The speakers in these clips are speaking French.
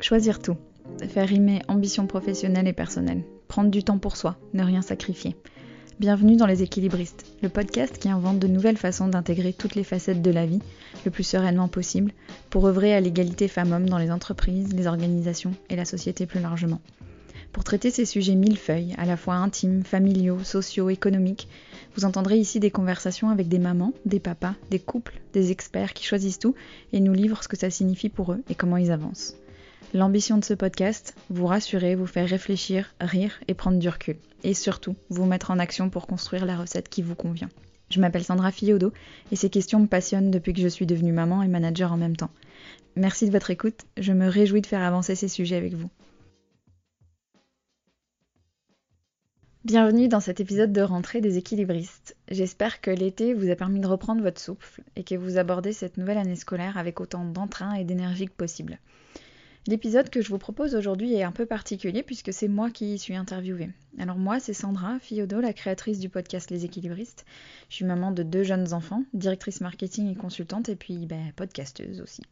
Choisir tout. Faire rimer ambition professionnelle et personnelle. Prendre du temps pour soi, ne rien sacrifier. Bienvenue dans Les Équilibristes, le podcast qui invente de nouvelles façons d'intégrer toutes les facettes de la vie le plus sereinement possible pour œuvrer à l'égalité femmes-hommes dans les entreprises, les organisations et la société plus largement. Pour traiter ces sujets millefeuilles, à la fois intimes, familiaux, sociaux, économiques, vous entendrez ici des conversations avec des mamans, des papas, des couples, des experts qui choisissent tout et nous livrent ce que ça signifie pour eux et comment ils avancent. L'ambition de ce podcast, vous rassurer, vous faire réfléchir, rire et prendre du recul. Et surtout, vous mettre en action pour construire la recette qui vous convient. Je m'appelle Sandra Fiodo et ces questions me passionnent depuis que je suis devenue maman et manager en même temps. Merci de votre écoute, je me réjouis de faire avancer ces sujets avec vous. Bienvenue dans cet épisode de rentrée des équilibristes. J'espère que l'été vous a permis de reprendre votre souffle et que vous abordez cette nouvelle année scolaire avec autant d'entrain et d'énergie que possible. L'épisode que je vous propose aujourd'hui est un peu particulier puisque c'est moi qui suis interviewée. Alors moi, c'est Sandra Fiodo, la créatrice du podcast Les Équilibristes. Je suis maman de deux jeunes enfants, directrice marketing et consultante et puis ben, podcasteuse aussi.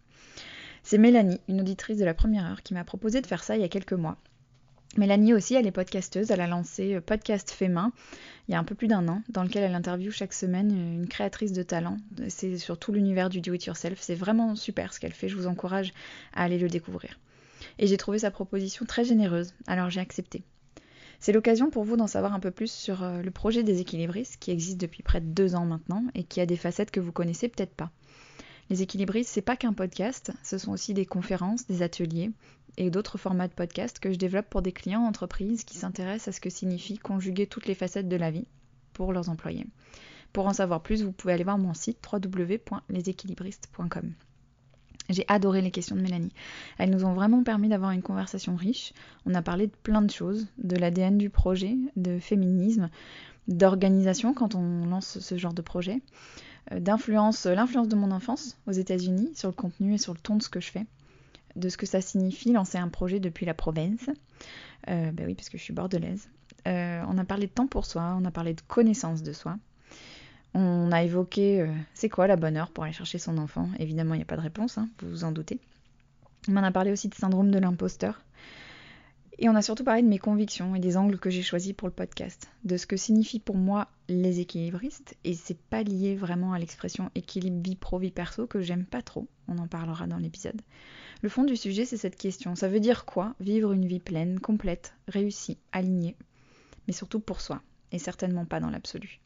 C'est Mélanie, une auditrice de la première heure, qui m'a proposé de faire ça il y a quelques mois Mélanie aussi, elle est podcasteuse, elle a lancé euh, Podcast Fait Main il y a un peu plus d'un an, dans lequel elle interviewe chaque semaine une créatrice de talent. C'est sur tout l'univers du do-it-yourself, c'est vraiment super ce qu'elle fait, je vous encourage à aller le découvrir. Et j'ai trouvé sa proposition très généreuse, alors j'ai accepté. C'est l'occasion pour vous d'en savoir un peu plus sur euh, le projet des équilibristes qui existe depuis près de deux ans maintenant et qui a des facettes que vous connaissez peut-être pas. Les équilibristes, c'est pas qu'un podcast, ce sont aussi des conférences, des ateliers, et d'autres formats de podcast que je développe pour des clients entreprises qui s'intéressent à ce que signifie conjuguer toutes les facettes de la vie pour leurs employés. Pour en savoir plus, vous pouvez aller voir mon site www.leséquilibristes.com. J'ai adoré les questions de Mélanie. Elles nous ont vraiment permis d'avoir une conversation riche. On a parlé de plein de choses, de l'ADN du projet, de féminisme, d'organisation quand on lance ce genre de projet, euh, d'influence, l'influence de mon enfance aux États-Unis sur le contenu et sur le ton de ce que je fais, de ce que ça signifie lancer un projet depuis la province. Euh, ben oui, parce que je suis bordelaise. Euh, on a parlé de temps pour soi, on a parlé de connaissance de soi. On a évoqué euh, c'est quoi la bonne heure pour aller chercher son enfant? Évidemment, il n'y a pas de réponse, hein, vous vous en doutez. On en a parlé aussi de syndrome de l'imposteur. Et on a surtout parlé de mes convictions et des angles que j'ai choisis pour le podcast, de ce que signifie pour moi les équilibristes, et c'est pas lié vraiment à l'expression équilibre vie pro vie perso que j'aime pas trop, on en parlera dans l'épisode. Le fond du sujet, c'est cette question. Ça veut dire quoi Vivre une vie pleine, complète, réussie, alignée, mais surtout pour soi, et certainement pas dans l'absolu?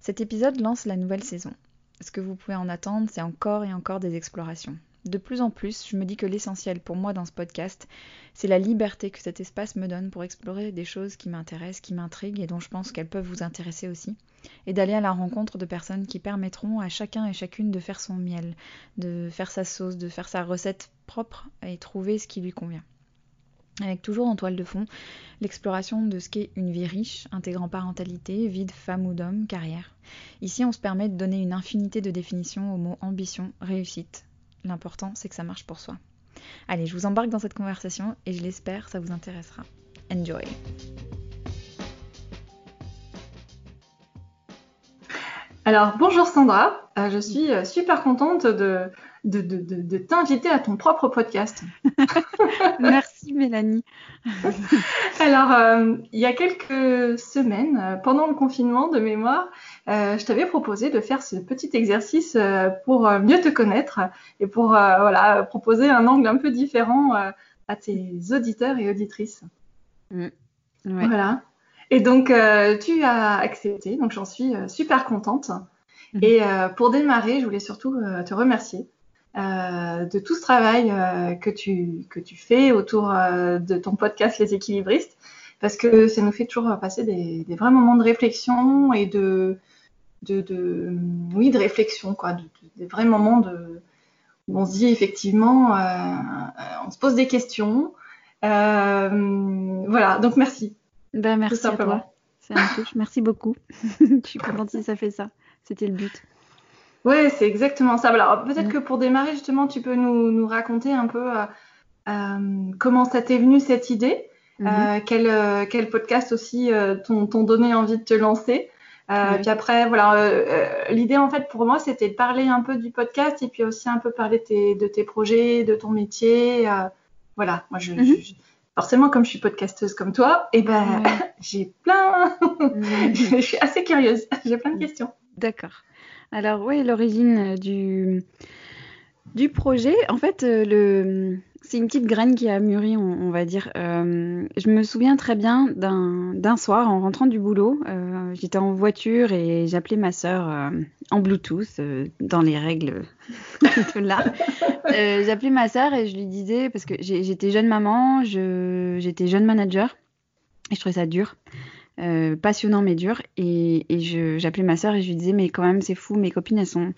Cet épisode lance la nouvelle saison. Ce que vous pouvez en attendre, c'est encore et encore des explorations. De plus en plus, je me dis que l'essentiel pour moi dans ce podcast, c'est la liberté que cet espace me donne pour explorer des choses qui m'intéressent, qui m'intriguent et dont je pense qu'elles peuvent vous intéresser aussi, et d'aller à la rencontre de personnes qui permettront à chacun et chacune de faire son miel, de faire sa sauce, de faire sa recette propre et trouver ce qui lui convient. Avec toujours en toile de fond l'exploration de ce qu'est une vie riche, intégrant parentalité, vie de femme ou d'homme, carrière. Ici, on se permet de donner une infinité de définitions aux mots ambition, réussite. L'important, c'est que ça marche pour soi. Allez, je vous embarque dans cette conversation et je l'espère, ça vous intéressera. Enjoy! Alors, bonjour Sandra, euh, je suis euh, super contente de, de, t'inviter à ton propre podcast. Merci Mélanie. Alors, euh, il y a quelques semaines, euh, pendant le confinement de mémoire, euh, je t'avais proposé de faire ce petit exercice pour mieux te connaître et pour voilà, proposer un angle un peu différent à tes auditeurs et auditrices. Mm. Voilà. Et donc, tu as accepté, donc j'en suis super contente. Mm. Et pour démarrer, je voulais surtout te remercier de tout ce travail euh, que, tu, que tu fais autour euh, de ton podcast Les équilibristes, parce que ça nous fait toujours passer des, vrais moments de réflexion et de, de, oui, de réflexion, quoi, des vrais moments de, où on se dit effectivement, on se pose des questions. voilà, donc merci. Ben, merci à toi. C'est un touche. Merci beaucoup. Je suis contente si ça fait ça. C'était le but. Oui, c'est exactement ça. Alors peut-être mm. que pour démarrer, justement, tu peux nous, raconter un peu euh, euh, comment ça t'est venu cette idée, mm-hmm. euh, quel, podcast aussi t'ont donné envie de te lancer. Puis après, voilà, l'idée en fait pour moi, c'était de parler un peu du podcast et puis aussi un peu parler de tes, projets, de ton métier. voilà, moi je, mhm. forcément comme je suis podcasteuse comme toi, et eh ben j'ai plein, je suis assez curieuse, j'ai plein de questions. D'accord. Alors oui, l'origine du du projet, en fait, euh, le c'est une petite graine qui a mûri, on, va dire. Euh, je me souviens très bien d'un soir en rentrant du boulot. Euh, j'étais en voiture et j'appelais ma sœur euh, en Bluetooth, dans les règles de j'appelais ma sœur et je lui disais, parce que j'étais jeune maman, j'étais jeune manager et je trouvais ça dur. Passionnant mais dur et, et j'appelais ma sœur et je lui disais mais quand même c'est fou mes copines elles sont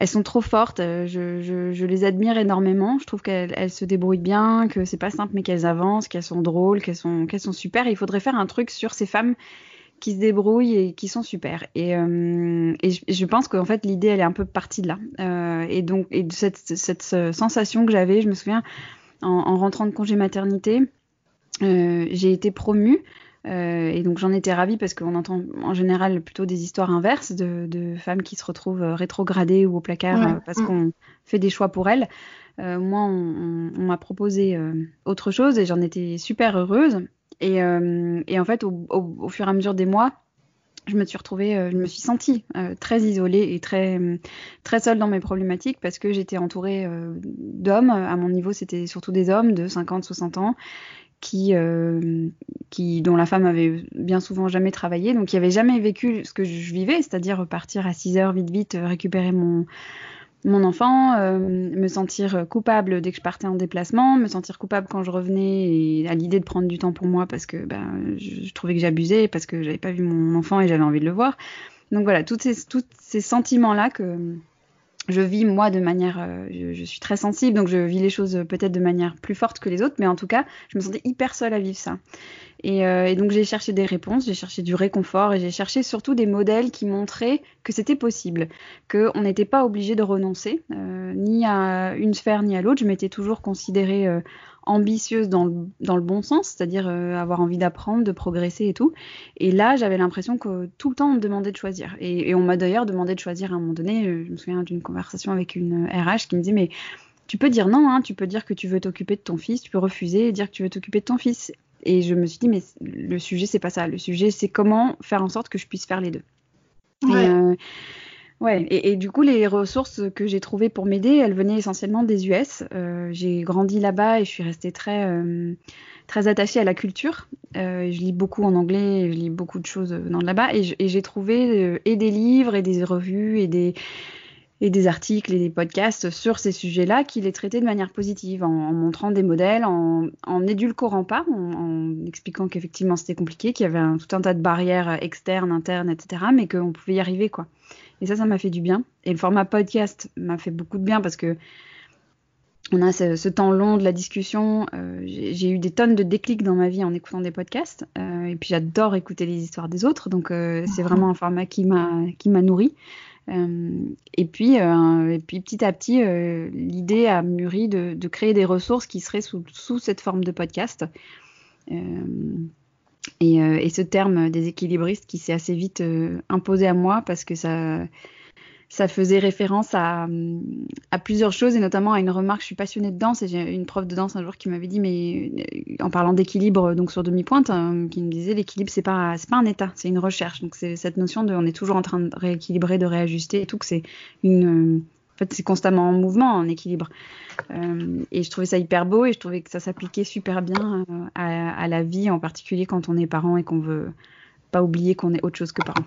elles sont trop fortes. Euh, je, les admire énormément. Je trouve qu'elles se débrouillent bien, que c'est pas simple, mais qu'elles avancent, qu'elles sont drôles, qu'elles sont, qu'elles sont super. il faudrait faire un truc sur ces femmes qui se débrouillent et qui sont super. Et, euh, je, pense qu'en fait l'idée elle est un peu partie de là. Euh, et donc et de cette, cette sensation que j'avais, je me souviens en, rentrant de congé maternité, j'ai été promue. Euh, et donc j'en étais ravie parce qu'on entend en général plutôt des histoires inverses de, femmes qui se retrouvent euh, rétrogradées ou au placard euh, parce mm. qu'on fait des choix pour elles. moi, on, m'a proposé autre chose et j'en étais super heureuse. Et, en fait, au, fur et à mesure des mois, je me suis retrouvée, je me suis sentie très isolée et très très seule dans mes problématiques parce que j'étais entourée d'hommes. À mon niveau, c'était surtout des hommes de 50, 60 ans qui, euh, qui, dont la femme avait bien souvent jamais travaillé, donc qui avait jamais vécu ce que je vivais, c'est-à-dire partir à 6 heures vite vite, récupérer mon, mon enfant, euh, me sentir coupable dès que je partais en déplacement, me sentir coupable quand je revenais et à l'idée de prendre du temps pour moi parce que ben, je, trouvais que j'abusais, parce que j'avais pas vu mon enfant et j'avais envie de le voir. Donc voilà, ces, tous ces sentiments-là que, je vis moi de manière, euh, je, suis très sensible, donc je vis les choses euh, peut-être de manière plus forte que les autres, mais en tout cas, je me sentais hyper seule à vivre ça. Et, euh, et donc j'ai cherché des réponses, j'ai cherché du réconfort et j'ai cherché surtout des modèles qui montraient que c'était possible, qu'on n'était pas obligé de renoncer ni à une sphère ni à l'autre. Je m'étais toujours considérée ambitieuse dans le, dans le bon sens, c'est-à-dire euh, avoir envie d'apprendre, de progresser et tout. Et là, j'avais l'impression que tout le temps, on me demandait de choisir. Et, on m'a d'ailleurs demandé de choisir à un moment donné. Euh, je me souviens d'une conversation avec une RH euh, qui me dit, mais tu peux dire non, hein, tu peux dire que tu veux t'occuper de ton fils, tu peux refuser et dire que tu veux t'occuper de ton fils. Et je me suis dit, mais le sujet, c'est pas ça. Le sujet, c'est comment faire en sorte que je puisse faire les deux. Ouais, et, du coup, les ressources que j'ai trouvées pour m'aider, elles venaient essentiellement des US. Euh, j'ai grandi là-bas et je suis restée très, euh, très attachée à la culture. Euh, je lis beaucoup en anglais, je lis beaucoup de choses dans là-bas et j'ai trouvé et des livres et des revues et des, et des articles et des podcasts sur ces sujets-là qui les traitaient de manière positive, en, montrant des modèles, en, en édulcorant pas, en, expliquant qu'effectivement c'était compliqué, qu'il y avait un, tout un tas de barrières externes, internes, etc., mais qu'on pouvait y arriver, quoi. Et ça, ça m'a fait du bien. Et le format podcast m'a fait beaucoup de bien parce que on a ce, temps long de la discussion. Euh, j'ai eu des tonnes de déclics dans ma vie en écoutant des podcasts. Euh, et puis j'adore écouter les histoires des autres. Donc euh, c'est mhm. vraiment un format qui m'a qui m'a nourri. et puis et puis petit à petit, l'idée a mûri de, de, créer des ressources qui seraient sous, sous cette forme de podcast. Euh, et, ce terme des équilibristes qui s'est assez vite euh, imposé à moi parce que ça, ça faisait référence à, à, plusieurs choses et notamment à une remarque. Je suis passionnée de danse et j'ai une prof de danse un jour qui m'avait dit, mais euh, en parlant d'équilibre, donc sur demi-pointe, hein, qui me disait l'équilibre c'est pas pas un état, c'est une recherche. Donc c'est cette notion de on est toujours en train de rééquilibrer, de réajuster et tout que c'est une fait, c'est constamment en mouvement, en équilibre. Euh, et je trouvais ça hyper beau et je trouvais que ça s'appliquait super bien euh, à, la vie, en particulier quand on est parent et qu'on veut pas oublier qu'on est autre chose que parent.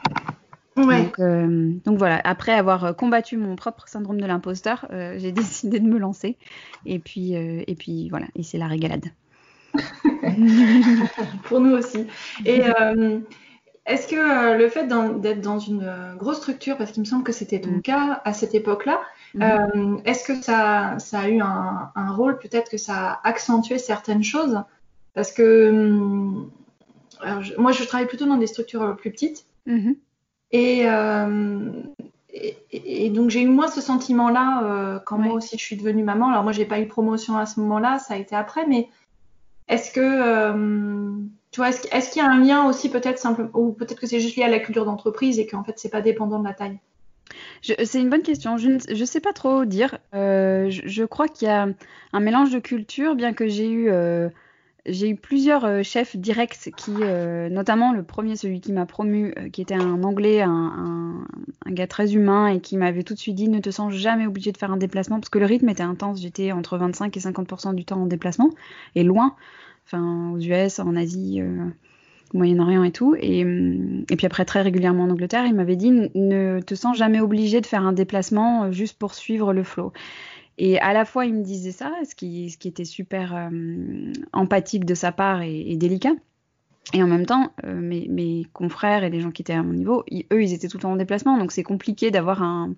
Ouais. Euh, donc, voilà, après avoir combattu mon propre syndrome de l'imposteur, j'ai décidé de me lancer. Et puis, et puis voilà, et c'est la régalade. Pour nous aussi. Et est-ce que le fait d'être dans une grosse structure, parce qu'il me semble que c'était ton mm. cas à cette époque-là, Mhm. Euh, est-ce que ça, a eu un, rôle, peut-être que ça a accentué certaines choses? Parce que hum, moi, je travaille plutôt dans des structures plus petites. Mhm. Euh, et, et, donc, j'ai eu moins ce sentiment-là euh, quand moi aussi je suis devenue maman. Alors, moi, j'ai pas eu de promotion à ce moment-là, ça a été après, mais est-ce que. Tu vois, est-ce, qu'il y a un lien aussi peut-être simple, ou peut-être que c'est juste lié à la culture d'entreprise et qu'en fait c'est pas dépendant de la taille? C'est une bonne question. Je ne sais pas trop dire. Euh, je, crois qu'il y a un mélange de cultures, bien que j'ai eu euh, plusieurs euh, chefs directs qui, notamment le premier, celui qui m'a promu, qui était un anglais, un, gars très humain et qui m'avait tout de suite dit ne te sens jamais obligé de faire un déplacement parce que le rythme était intense. J'étais entre 25 et 50% du temps en déplacement et loin, enfin aux US, en Asie, au Moyen-Orient et tout. Et, puis après, très régulièrement en Angleterre, il m'avait dit ne te sens jamais obligé de faire un déplacement juste pour suivre le flow. Et à la fois, il me disait ça, ce qui, était super euh, empathique de sa part et, délicat. Et en même temps, euh, mes, confrères et les gens qui étaient à mon niveau, eux, ils étaient tout le temps en déplacement. Donc c'est compliqué d'avoir un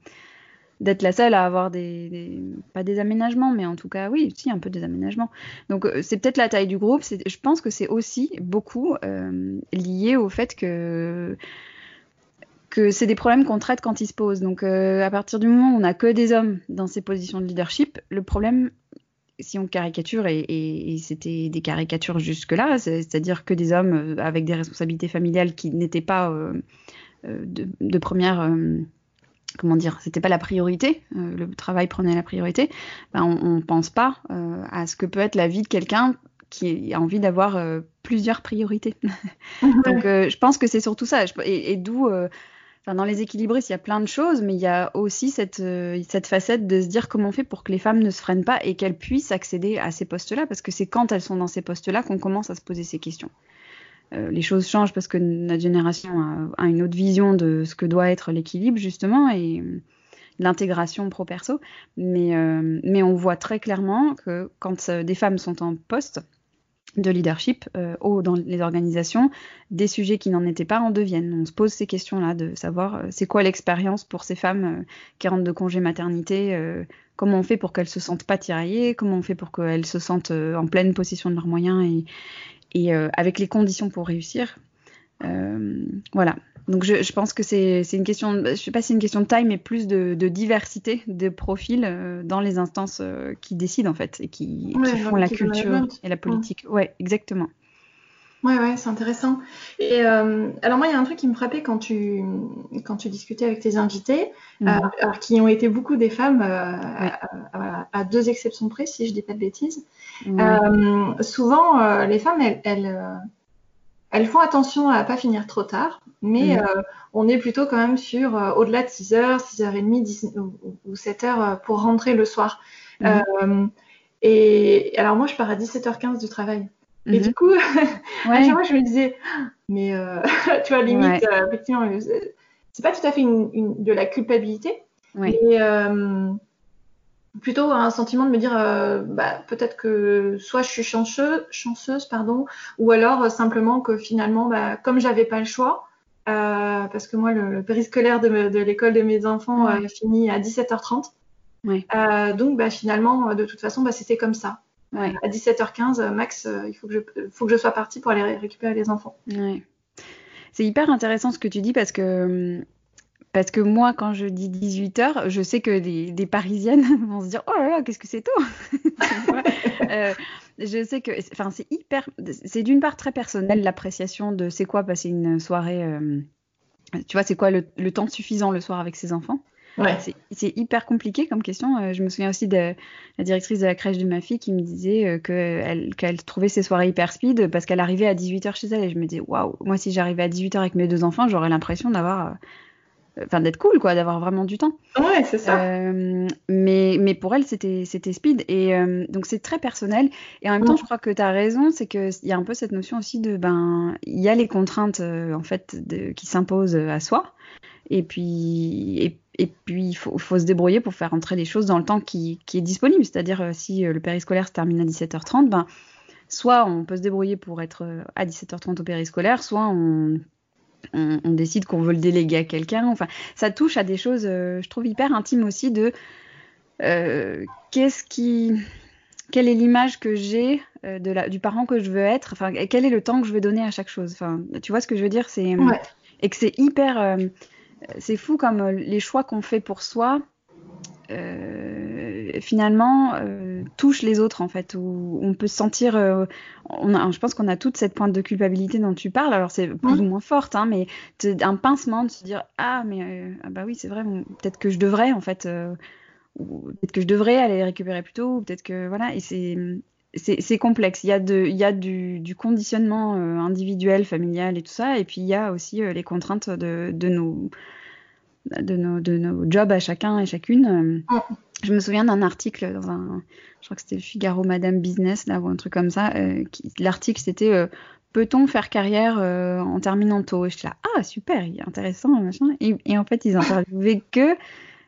d'être la seule à avoir des, pas des aménagements mais en tout cas oui si un peu des aménagements donc euh, c'est peut-être la taille du groupe je pense que c'est aussi beaucoup euh, lié au fait que que c'est des problèmes qu'on traite quand ils se posent. Donc euh, à partir du moment où on n'a que des hommes dans ces positions de leadership, le problème, si on caricature, et, c'était des caricatures jusque-là, c'est-à-dire que des hommes avec des responsabilités familiales qui n'étaient pas de, première... comment dire, c'était pas la priorité, euh, le travail prenait la priorité, ben on, on pense pas à ce que peut être la vie de quelqu'un qui a envie d'avoir euh, plusieurs priorités. Donc, euh, je pense que c'est surtout ça. Et, et d'où, euh, dans les équilibristes, il y a plein de choses, mais il y a aussi cette, cette facette de se dire comment on fait pour que les femmes ne se freinent pas et qu'elles puissent accéder à ces postes-là, parce que c'est quand elles sont dans ces postes-là qu'on commence à se poser ces questions. Les choses changent parce que notre génération a, une autre vision de ce que doit être l'équilibre, justement, et l'intégration pro-perso. Mais, euh, mais on voit très clairement que quand des femmes sont en poste, de leadership euh, ou dans les organisations, des sujets qui n'en étaient pas en deviennent. On se pose ces questions-là de savoir euh, c'est quoi l'expérience pour ces femmes euh, qui rentrent de congé maternité, euh, comment on fait pour qu'elles se sentent pas tiraillées, comment on fait pour qu'elles se sentent euh, en pleine possession de leurs moyens et, euh, avec les conditions pour réussir. voilà, donc je, je pense que c'est une question, je sais pas si c'est une question de taille, mais plus de, de diversité de profils euh, dans les instances euh, qui décident en fait et qui, ouais, qui font la culture et la politique. Ouais, ouais exactement. Ouais, ouais, c'est intéressant. Et euh, alors moi, il y a un truc qui me frappait quand tu quand tu discutais avec tes invités, mmh. euh, alors, qui ont été beaucoup des femmes, euh, à, à, deux exceptions près, si je dis pas de bêtises. Mmh. souvent, les femmes, elles, elles elles font attention à pas finir trop tard, mais mmh. euh, on est plutôt quand même sur au-delà de 6h, 6h30 10, ou, ou 7h pour rentrer le soir. Euh, et alors moi, je pars à 17h15 du travail. Mmh. Et du coup, ouais. à chaque fois, je me disais, mais euh, tu vois, limite, ouais. Euh, effectivement, c'est pas tout à fait une, une, de la culpabilité, ouais. mais plutôt un sentiment de me dire euh, bah, peut-être que soit je suis chanceuse, chanceuse pardon, ou alors euh, simplement que finalement, bah, comme j'avais pas le choix, euh, parce que moi le, le périscolaire de, de l'école de mes enfants finit à 17h30, ouais. donc bah, finalement de toute façon bah, c'était comme ça. Ouais. À 17h15, max, il faut que, je, faut que je sois partie pour aller récupérer les enfants. C'est hyper intéressant ce que tu dis parce que parce que moi, quand je dis 18h, je sais que des, des Parisiennes vont se dire Oh là là, qu'est-ce que c'est tôt euh, Je sais que enfin, c'est hyper. C'est d'une part très personnel l'appréciation de c'est quoi passer une soirée. Euh, tu vois, c'est quoi le, le, temps suffisant le soir avec ses enfants C'est hyper compliqué comme question. Euh, je me souviens aussi de la directrice de la crèche de ma fille qui me disait euh, qu'elle qu trouvait ses soirées hyper speed parce qu'elle arrivait à 18h chez elle. Et je me disais Waouh, moi, si j'arrivais à 18h avec mes deux enfants, j'aurais l'impression d'avoir enfin d'être cool quoi d'avoir vraiment du temps. Ouais c'est ça. Euh, mais mais pour elle c'était c'était speed. Et euh, donc c'est très personnel. Et en même mmh. temps je crois que tu as raison c'est que il y a un peu cette notion aussi de ben il y a les contraintes euh, en fait de, qui s'imposent à soi. Et puis et, et puis il faut, faut se débrouiller pour faire entrer les choses dans le temps qui, qui est disponible. C'est-à-dire si le périscolaire se termine à 17h30 ben soit on peut se débrouiller pour être à 17h30 au périscolaire soit on on, on décide qu'on veut le déléguer à quelqu'un. Enfin, ça touche à des choses, euh, je trouve, hyper intimes aussi de euh, qu'est-ce qui. Quelle est l'image que j'ai euh, de la, du parent que je veux être Enfin, quel est le temps que je veux donner à chaque chose Enfin, tu vois ce que je veux dire C'est ouais. et que c'est hyper, euh, c'est fou comme les choix qu'on fait pour soi. Finalement, touche les autres en fait, où on peut se sentir, on a, je pense qu'on a toute cette pointe de culpabilité dont tu parles, alors c'est plus ou moins forte, hein, mais un pincement de se dire ah mais ah bah oui c'est vrai, peut-être que je devrais en fait, peut-être que je devrais aller récupérer plus tôt, peut-être que voilà, et c'est c'est complexe. Il y a, de, il y a du, du conditionnement euh, individuel, familial et tout ça. Et puis il y a aussi euh, les contraintes de, de, nos, de, nos, de nos jobs à chacun et chacune. Je me souviens d'un article dans un. Je crois que c'était le Figaro Madame Business, là, ou un truc comme ça. Euh, L'article, c'était Peut-on faire carrière en terminant tôt? Et je suis là, ah, super, intéressant, machin. Et, et en fait, ils interviewaient que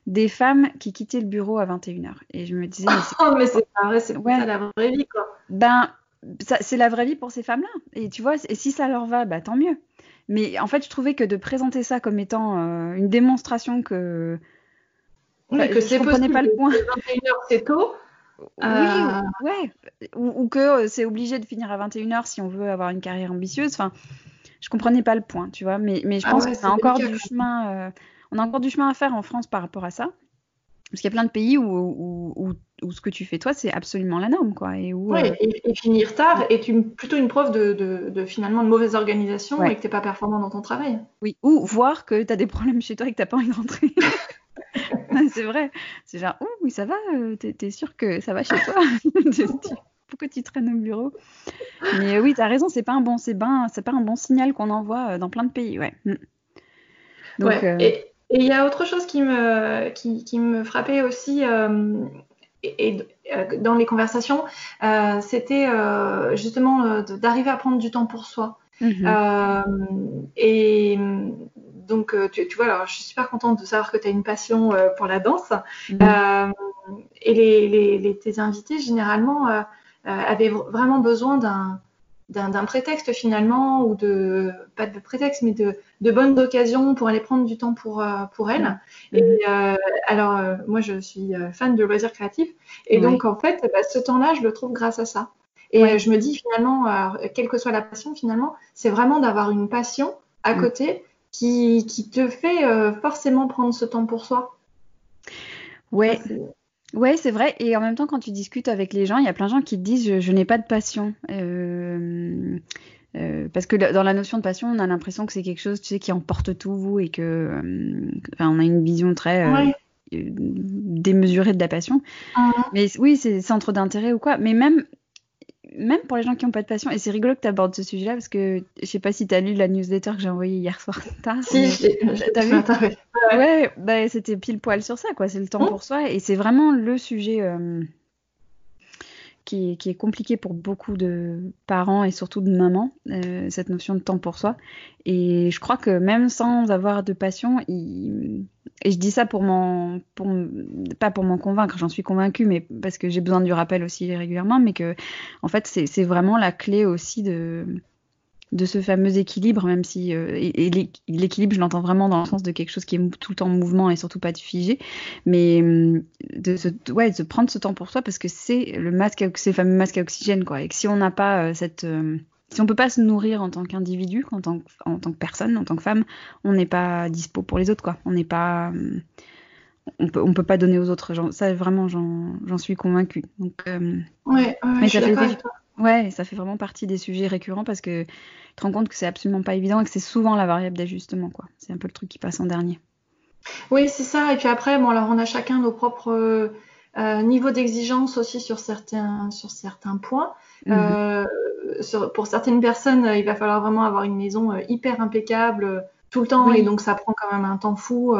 des femmes qui quittaient le bureau à 21h. Et je me disais, mais c'est oh, mais c'est pas vrai, c'est la vraie vie, quoi. Ben, c'est la vraie vie pour ces femmes-là. Et tu vois, et si ça leur va, bah tant mieux. Mais en fait, je trouvais que de présenter ça comme étant euh, une démonstration que. Oui, que c'est possible. pas le point. 21h, c'est tôt. Oui, euh, ouais. Ou, que euh, c'est obligé de finir à 21h si on veut avoir une carrière ambitieuse. Enfin, je comprenais pas le point, tu vois. Mais, mais je ah pense que c'est encore du chemin on a encore du chemin à faire en France par rapport à ça. Parce qu'il y a plein de pays où, ce que tu fais toi, c'est absolument la norme. Quoi, et, où, euh, et, finir tard est une, plutôt une preuve de, finalement de mauvaise organisation et que tu n'es pas performant dans ton travail. Oui, ou voir que tu as des problèmes chez toi et que tu n'as pas envie de rentrer. c'est vrai. C'est genre, oh, oui, ça va, euh, tu es, sûr que ça va chez toi? Pourquoi tu traînes au bureau? Mais oui, tu as raison, c'est pas un bon, c'est pas, pas un bon signal qu'on envoie euh, dans plein de pays. Ouais. Mm. Donc, et il y a autre chose qui me, qui, qui me frappait aussi euh, et, euh, dans les conversations, euh, c'était euh, justement d'arriver à prendre du temps pour soi. Mhm. et donc, tu, tu, vois, alors, je suis super contente de savoir que tu as une passion pour la danse. Mhm. et les, les, les, tes invités, généralement, avaient vraiment besoin d'un d'un prétexte finalement ou de pas de prétexte mais de, de bonnes occasions pour aller prendre du temps pour euh, pour elle. Et euh, alors euh, moi je suis fan de loisirs créatifs. Et donc en fait bah, ce temps-là je le trouve grâce à ça. Et je me dis finalement quelle que soit la passion finalement c'est vraiment d'avoir une passion à mm. côté qui, qui te fait forcément prendre ce temps pour soi. Ouais Ouais, c'est vrai. Et en même temps, quand tu discutes avec les gens, il y a plein de gens qui te disent je, n'ai pas de passion. Euh, euh, parce que dans la notion de passion, on a l'impression que c'est quelque chose, tu sais, qui emporte tout et que, euh, on a une vision très démesurée de la passion. Ah. Mais oui, c'est centre d'intérêt ou quoi. Mais même même pour les gens qui n'ont pas de passion, et c'est rigolo que tu abordes ce sujet-là parce que je sais pas si tu as lu la newsletter que j'ai envoyée hier soir tard. Si, t'as vu Ouais, bah, c'était pile poil sur ça, quoi. C'est le temps mmh. pour soi, et c'est vraiment le sujet. Euh, qui est, compliqué pour beaucoup de parents et surtout de mamans, euh, cette notion de temps pour soi. Et je crois que même sans avoir de passion, et je dis ça pour m'en, pas pour m'en convaincre, j'en suis convaincue, mais parce que j'ai besoin du rappel aussi régulièrement, mais que en fait c'est vraiment la clé aussi de de ce fameux équilibre, même si euh, et, l'équilibre, je l'entends vraiment dans le sens de quelque chose qui est tout le temps en mouvement et surtout pas de figé, mais hum, de, se, ouais, de prendre ce temps pour soi parce que c'est le masque, c'est le fameux masque à oxygène quoi. Et que si on n'a pas euh, cette, euh, si on peut pas se nourrir en tant qu'individu, en tant, en tant que personne, en tant que femme, on n'est pas dispo pour les autres quoi. On n'est pas on peut, on peut pas donner aux autres. ça, vraiment, j'en suis convaincue. Donc, ouais, ouais, je suis Ouais, ça fait vraiment partie des sujets récurrents parce que tu te rends compte que c'est absolument pas évident et que c'est souvent la variable d'ajustement, quoi. C'est un peu le truc qui passe en dernier. Oui, c'est ça. Et puis après, bon, alors on a chacun nos propres euh, niveaux d'exigence aussi sur certains, sur certains points. Mhm. Euh, pour certaines personnes, il va falloir vraiment avoir une maison euh, hyper impeccable tout le temps et donc ça prend quand même un temps fou.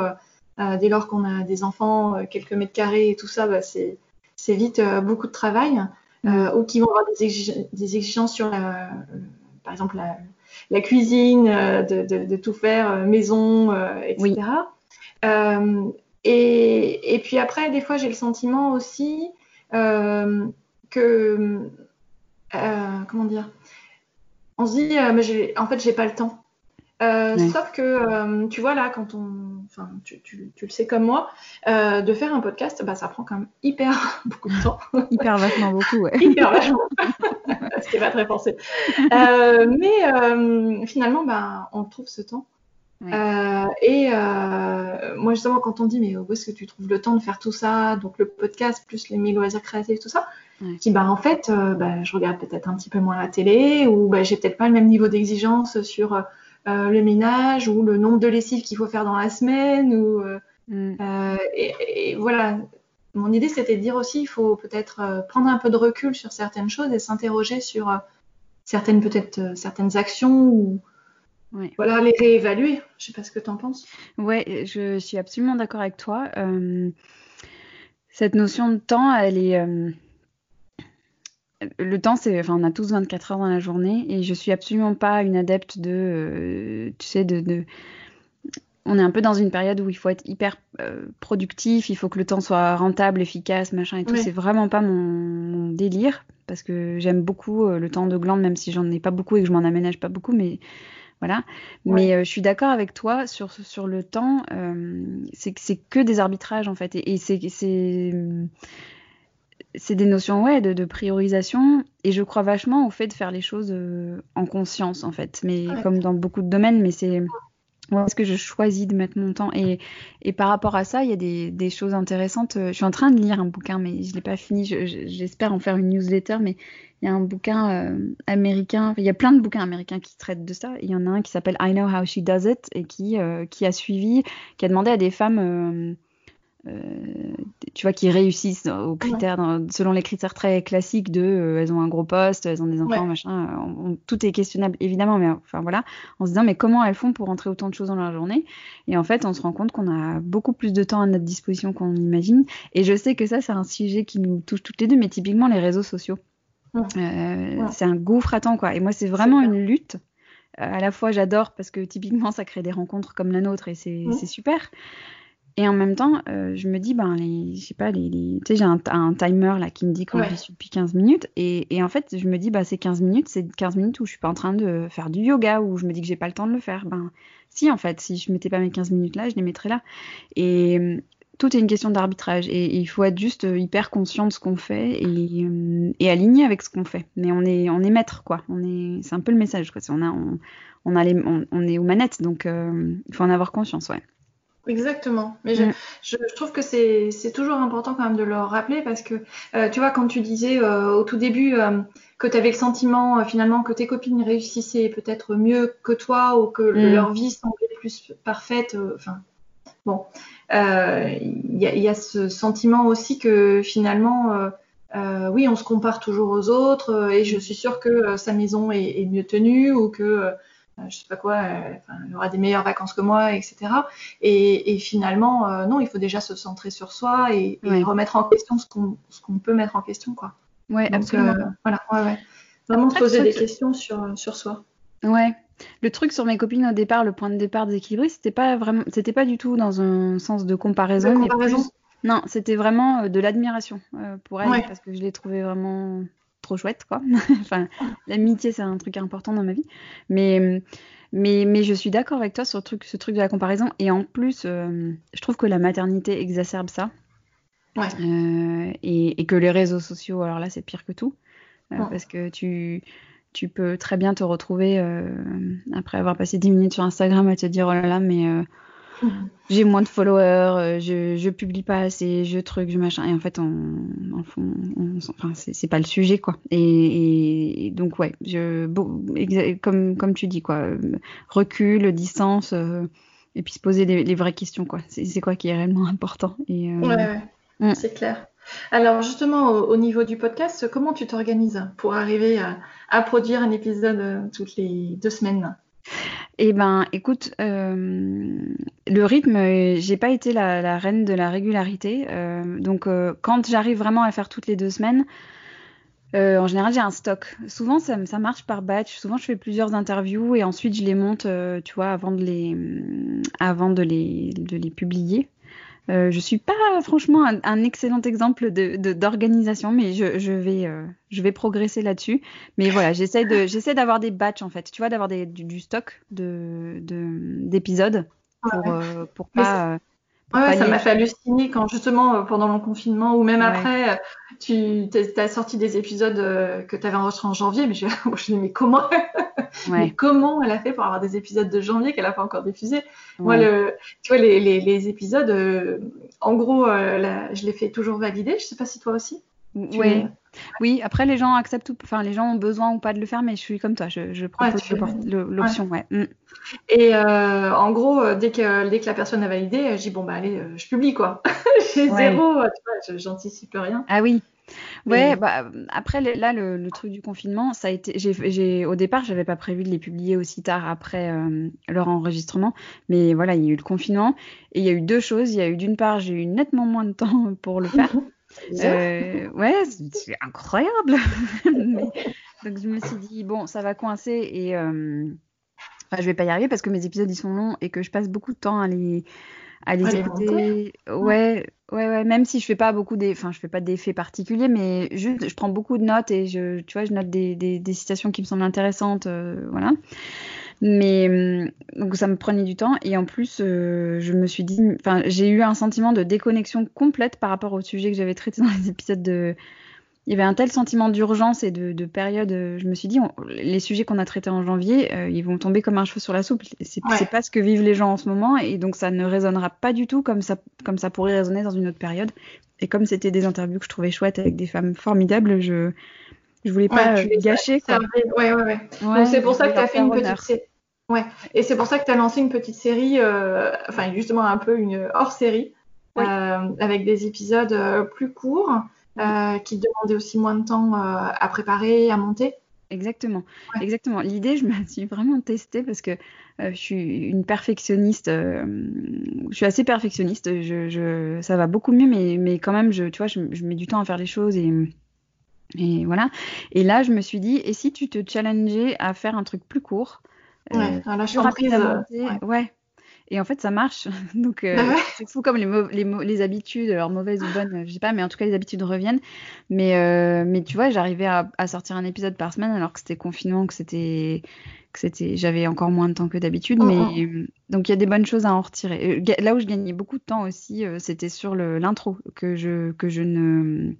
dès lors qu'on a des enfants, quelques mètres carrés et tout ça, bah, c'est vite beaucoup de travail. Euh, ou qui vont avoir des, exigences sur, la, par exemple, la, cuisine, euh, de, tout faire euh, maison, etc. Et, et, puis après, des fois, j'ai le sentiment aussi que, comment dire, on se dit, mais en fait, j'ai pas le temps. Euh, sauf que, euh, tu vois, là, quand on. Enfin, tu, tu, tu le sais comme moi, euh, de faire un podcast, bah, ça prend quand même hyper beaucoup de temps. hyper vachement beaucoup, ouais. hyper vachement. Ce qui est pas très pensé. mais finalement, bah, on trouve ce temps. et moi, justement, quand on dit, mais où est-ce que tu trouves le temps de faire tout ça? Donc, le podcast, plus les mille loisirs créatifs, tout ça. qui bah en fait bah, je regarde peut-être un petit peu moins la télé ou bah, j'ai peut-être pas le même niveau d'exigence sur le ménage ou le nombre de lessives qu'il faut faire dans la semaine ou mm. et, voilà mon idée c'était de dire aussi il faut peut-être prendre un peu de recul sur certaines choses et s'interroger sur certaines peut-être certaines actions ou voilà, les réévaluer. Je sais pas ce que tu en penses. Ouais, je suis absolument d'accord avec toi. Euh, cette notion de temps, elle est. Euh, le temps, c'est. Enfin, on a tous 24 heures dans la journée et je suis absolument pas une adepte de. Euh, tu sais, de, On est un peu dans une période où il faut être hyper productif, il faut que le temps soit rentable, efficace, machin et tout. C'est vraiment pas mon, délire parce que j'aime beaucoup le temps de glande, même si j'en ai pas beaucoup et que je m'en aménage pas beaucoup, mais voilà. Mais euh, je suis d'accord avec toi sur, sur le temps. Euh, c'est que des arbitrages, en fait. Et, c'est c'est des notions ouais, de, de, priorisation. Et je crois vachement au fait de faire les choses euh, en conscience, en fait. Mais comme dans beaucoup de domaines, mais c'est est-ce que je choisis de mettre mon temps et, et, par rapport à ça, il y a des, des, choses intéressantes. Je suis en train de lire un bouquin, mais je ne l'ai pas fini. J'espère en faire une newsletter, mais il y a un bouquin euh, américain, il y a plein de bouquins américains qui traitent de ça. Il y en a un qui s'appelle I Know How She Does It et qui, euh, qui a suivi, qui a demandé à des femmes, tu vois, qui réussissent aux critères, selon les critères très classiques de elles ont un gros poste, elles ont des enfants, machin. tout est questionnable évidemment, mais enfin voilà, en se disant mais comment elles font pour rentrer autant de choses dans leur journée? Et en fait, on se rend compte qu'on a beaucoup plus de temps à notre disposition qu'on imagine. Et je sais que ça, c'est un sujet qui nous touche toutes les deux, mais typiquement les réseaux sociaux. Euh, c'est un gouffre à temps, quoi. Et moi, c'est vraiment une lutte. Euh, à la fois, j'adore parce que typiquement, ça crée des rencontres comme la nôtre et c'est super. Et en même temps, euh, je me dis, ben, les, je sais pas, les, tu sais, j'ai un, timer là qui me dit quand je suis depuis 15 minutes. Et, et, en fait, je me dis, bah, c'est 15 minutes, c'est 15 minutes où je suis pas en train de faire du yoga, où je me dis que j'ai pas le temps de le faire. Ben, si, en fait, si je mettais pas mes 15 minutes là, je les mettrais là. Et, tout est une question d'arbitrage et, il faut être juste euh, hyper conscient de ce qu'on fait euh, et, aligné avec ce qu'on fait. Mais on est, on est maître, quoi. On est, c'est un peu le message, quoi. On, a, on, a les, on, est aux manettes, donc euh, il faut en avoir conscience, ouais. Exactement. Mais je, mm. je, trouve que c'est, toujours important quand même de le rappeler parce que, tu vois, quand tu disais au tout début que tu avais le sentiment finalement que tes copines réussissaient peut-être mieux que toi ou que mm. leur vie semblait plus parfaite, enfin, bon, il euh, y, a ce sentiment aussi que finalement, euh, euh, oui, on se compare toujours aux autres et je suis sûre que sa maison est, mieux tenue ou que je sais pas quoi, elle aura des meilleures vacances que moi, etc. Et, finalement, non, il faut déjà se centrer sur soi et, remettre en question ce qu'on peut mettre en question, quoi. Ouais, absolument. voilà, ouais, ouais. Vraiment se poser des questions sur, sur soi. Ouais, le truc sur mes copines au départ, le point de départ déséquilibré, c'était pas vraiment, c'était pas du tout dans un sens de comparaison. non, c'était vraiment euh, de l'admiration euh, pour elles parce que je les trouvais vraiment trop chouettes, quoi. enfin, l'amitié, c'est un truc important dans ma vie. Mais, mais, mais je suis d'accord avec toi sur le truc, ce truc de la comparaison. Et en plus, euh, je trouve que la maternité exacerbe ça. et, et, que les réseaux sociaux, alors là, c'est pire que tout. Parce que tu tu peux très bien te retrouver euh, après avoir passé 10 minutes sur Instagram à te dire oh là là mais euh, j'ai moins de followers, euh, je, je publie pas assez, je truc, je machin et en fait on, enfin c'est pas le sujet quoi. Et, donc ouais, je comme comme tu dis quoi, recul, distance et puis se poser les, vraies questions quoi. C'est quoi qui est réellement important et ouais, mm. c'est clair. Alors justement, au, niveau du podcast, comment tu t'organises pour arriver à, produire un épisode euh, toutes les deux semaines? Eh ben, écoute, euh, le rythme, j'ai pas été la, reine de la régularité. Euh, donc, quand j'arrive vraiment à faire toutes les deux semaines, en général, j'ai un stock. Souvent, ça, ça, marche par batch. Souvent, je fais plusieurs interviews et ensuite, je les monte, tu vois, avant de les, avant de les publier. Euh, je suis pas franchement un, excellent exemple de d'organisation, mais je, je vais euh, je vais progresser là-dessus. Mais voilà, j'essaie de j'essaie d'avoir des batchs en fait, tu vois, d'avoir du, du, stock de d'épisodes pour euh, pour pas Ouais, ça m'a fait halluciner quand justement euh, pendant le confinement ou même après, euh, tu as sorti des épisodes euh, que tu avais enregistrés en janvier, mais je, je me dis mais comment, mais comment elle a fait pour avoir des épisodes de janvier qu'elle a pas encore diffusé Moi, le, tu vois les, les, les épisodes, en gros, je les fais toujours valider. Je sais pas si toi aussi. Oui. Oui, après les gens acceptent, enfin les gens ont besoin ou pas de le faire, mais je suis comme toi, je, je propose l'option, ouais. Mm. Et euh, en gros, euh, dès que dès que la personne a validé, je dis bon bah allez, je publie quoi. J'ai zéro, tu vois, j'anticipe rien. Ah oui. Ouais, bah après là le, truc du confinement, ça a été, j'ai, au départ j'avais pas prévu de les publier aussi tard après leur enregistrement, mais voilà il y a eu le confinement et il y a eu deux choses. Il y a eu d'une part j'ai eu nettement moins de temps pour le faire. Euh, ouais, c'est incroyable. donc je me suis dit bon, ça va coincer et euh, enfin, je vais pas y arriver parce que mes épisodes ils sont longs et que je passe beaucoup de temps à les à les écouter. Ouais, ouais, ouais. Même si je fais pas beaucoup des, enfin, je fais pas d'effets particuliers, mais juste, je prends beaucoup de notes et je, tu vois, je note des, des, des citations qui me semblent intéressantes, euh, voilà. Mais hum, donc ça me prenait du temps et en plus euh, je me suis dit, enfin j'ai eu un sentiment de déconnexion complète par rapport au sujet que j'avais traité dans les épisodes de. Il y avait un tel sentiment d'urgence et de, période. Euh, je me suis dit, les sujets qu'on a traités en janvier, euh, ils vont tomber comme un cheveu sur la soupe. C'est pas ce que vivent les gens en ce moment et donc ça ne résonnera pas du tout comme ça, comme ça pourrait résonner dans une autre période. Et comme c'était des interviews que je trouvais chouettes avec des femmes formidables, je je voulais pas ouais, gâcher. Quoi. Ouais, ouais, ouais. Donc c'est pour ça que tu as fait une petite série. Ouais, et c'est pour ça que tu as lancé une petite série, euh, enfin justement un peu une hors-série, euh, avec des épisodes euh, plus courts, qui demandaient aussi moins de temps à préparer, à monter. Exactement, exactement. L'idée, je me suis vraiment testée parce que je suis une perfectionniste. je suis assez perfectionniste. Je, je, ça va beaucoup mieux, mais, mais quand même, je, tu vois, je, je, mets du temps à faire les choses et, et voilà. Et là, je me suis dit, et si tu te challengeais à faire un truc plus court Ouais, euh, la surprise. Euh, ouais. Et en fait, ça marche. Donc, euh, bah c'est fou comme les, les, les, habitudes, alors mauvaises ou bonnes, je sais pas, mais en tout cas, les habitudes reviennent. Mais, mais tu vois, j'arrivais à, à, sortir un épisode par semaine alors que c'était confinement, que c'était. que c'était J'avais encore moins de temps que d'habitude. Oh, mais oh. Donc, il y a des bonnes choses à en retirer. Là où je gagnais beaucoup de temps aussi, c'était sur l'intro, que je, que je ne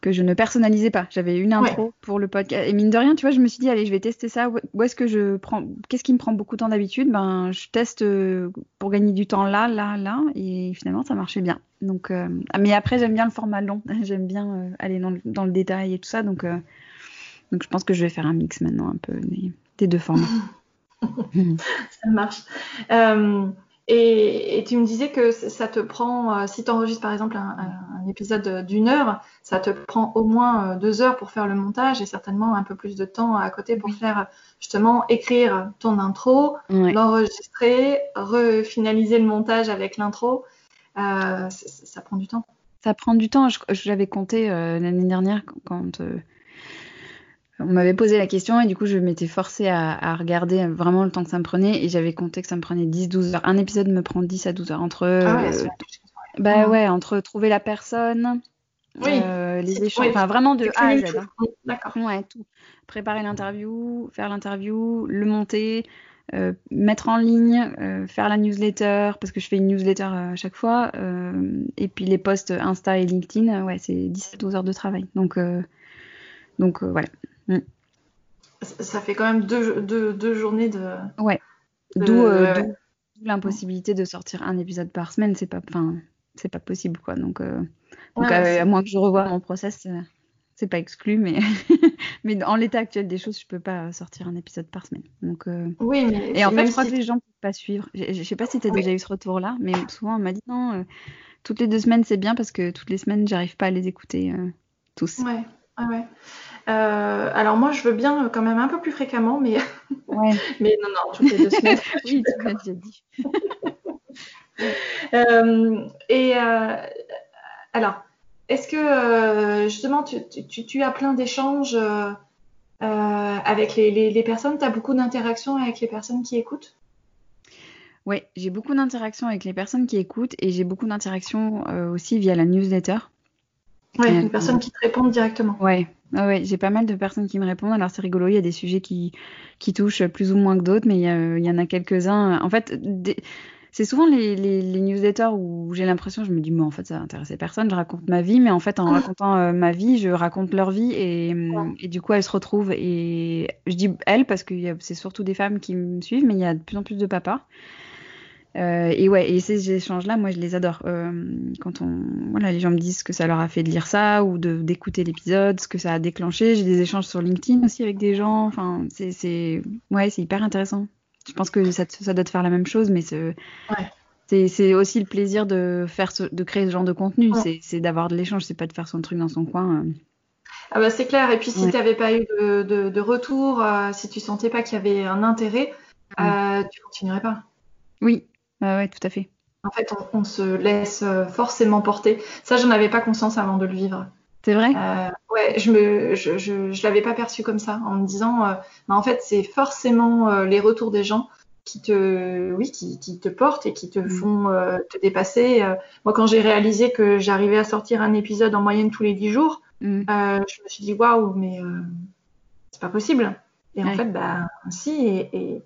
que je ne personnalisais pas. J'avais une intro pour le podcast. Et mine de rien, tu vois, je me suis dit, allez, je vais tester ça. Où est-ce que je prends Qu'est-ce qui me prend beaucoup de temps d'habitude? Ben, je teste euh, pour gagner du temps là, là, là. Et finalement, ça marchait bien. Donc, euh, mais après, j'aime bien le format long. j'aime bien euh, aller dans le, dans le, détail et tout ça. Donc, donc, je pense que je vais faire un mix maintenant, un peu des, deux formats. ça marche. Et, tu me disais que ça te prend, euh, si tu enregistres par exemple un, épisode d'une heure, ça te prend au moins euh, deux heures pour faire le montage et certainement un peu plus de temps à côté pour faire justement écrire ton intro, l'enregistrer, refinaliser le montage avec l'intro. Euh, ça prend du temps. Ça prend du temps. J'avais compté l'année dernière quand on m'avait posé la question et du coup je m'étais forcée à, regarder vraiment le temps que ça me prenait et j'avais compté que ça me prenait 10-12 heures. Un épisode me prend 10 à 12 heures entre ah euh, bah ouais entre trouver la personne, euh, les échanges, enfin vraiment de A à Z. Hein. D'accord. Ouais, tout. Préparer l'interview, faire l'interview, le monter, euh, mettre en ligne, faire la newsletter parce que je fais une newsletter à chaque fois et puis les posts Insta et LinkedIn, ouais c'est 10 à 12 heures de travail. Donc donc voilà. Mm. Ça fait quand même deux, deux, journées de. Ouais. D'où euh, l'impossibilité de sortir un épisode par semaine. C'est pas, enfin, c'est pas possible, quoi. Donc, euh, euh, à moins que je revoie mon process, c'est pas exclu, mais mais en l'état actuel des choses, je peux pas sortir un épisode par semaine. Donc, oui, mais et en fait, je crois que les gens peuvent pas suivre. Je, sais pas si tu as déjà eu ce retour-là, mais souvent on m'a dit non, toutes les deux semaines c'est bien parce que toutes les semaines j'arrive pas à les écouter tous. Ouais, ouais. Euh, alors moi, je veux bien quand même un peu plus fréquemment, mais, mais non, non, toutes les deux semaines. oui, tu m'as déjà dit. Euh, et euh, alors, est-ce que justement, tu, as plein d'échanges avec les, personnes? Tu as beaucoup d'interactions avec les personnes qui écoutent? Oui, j'ai beaucoup d'interactions avec les personnes qui écoutent et j'ai beaucoup d'interactions aussi via la newsletter. Oui, une personne qui te répond directement. Ouais, ah ouais, j'ai pas mal de personnes qui me répondent. Alors c'est rigolo, il y a des sujets qui, qui touchent plus ou moins que d'autres, mais il y, en a quelques-uns. En fait, c'est souvent les, les, newsletters où j'ai l'impression, je me dis, mais en fait, ça intéressait personne, je raconte ma vie, mais en fait, en ah. racontant euh, ma vie, je raconte leur vie et, et, du coup, elles se retrouvent. Et je dis elles parce que c'est surtout des femmes qui me suivent, mais il y a de plus en plus de papas. Euh, et ouais, et ces échanges-là, moi, je les adore. Euh, quand on, voilà, les gens me disent ce que ça leur a fait de lire ça ou de d'écouter l'épisode, ce que ça a déclenché. J'ai des échanges sur LinkedIn aussi avec des gens. Enfin, c'est, c'est, ouais, c'est hyper intéressant. Je pense que ça, ça doit te faire la même chose, mais c'est, ouais. c'est, aussi le plaisir de faire, ce, de créer ce genre de contenu. Ouais. C'est, d'avoir de l'échange, c'est pas de faire son truc dans son coin. Ah bah c'est clair. Et puis si ouais. tu n'avais pas eu de, de, de retour, euh, si tu sentais pas qu'il y avait un intérêt, euh, tu continuerais pas. Oui, ah ouais, tout à fait. En fait, on, on, se laisse euh, forcément porter. Ça, j'en avais pas conscience avant de le vivre. C'est vrai? Euh, Ouais, je me, je, je, je l'avais pas perçu comme ça, en me disant, euh, bah, en fait, c'est forcément euh, les retours des gens qui te, oui, qui, qui te portent et qui te mmh. font euh, te dépasser. moi, quand j'ai réalisé que j'arrivais à sortir un épisode en moyenne tous les dix jours, mmh. je me suis dit, waouh, mais c'est pas possible. Et ouais. en fait, bah, si, et, et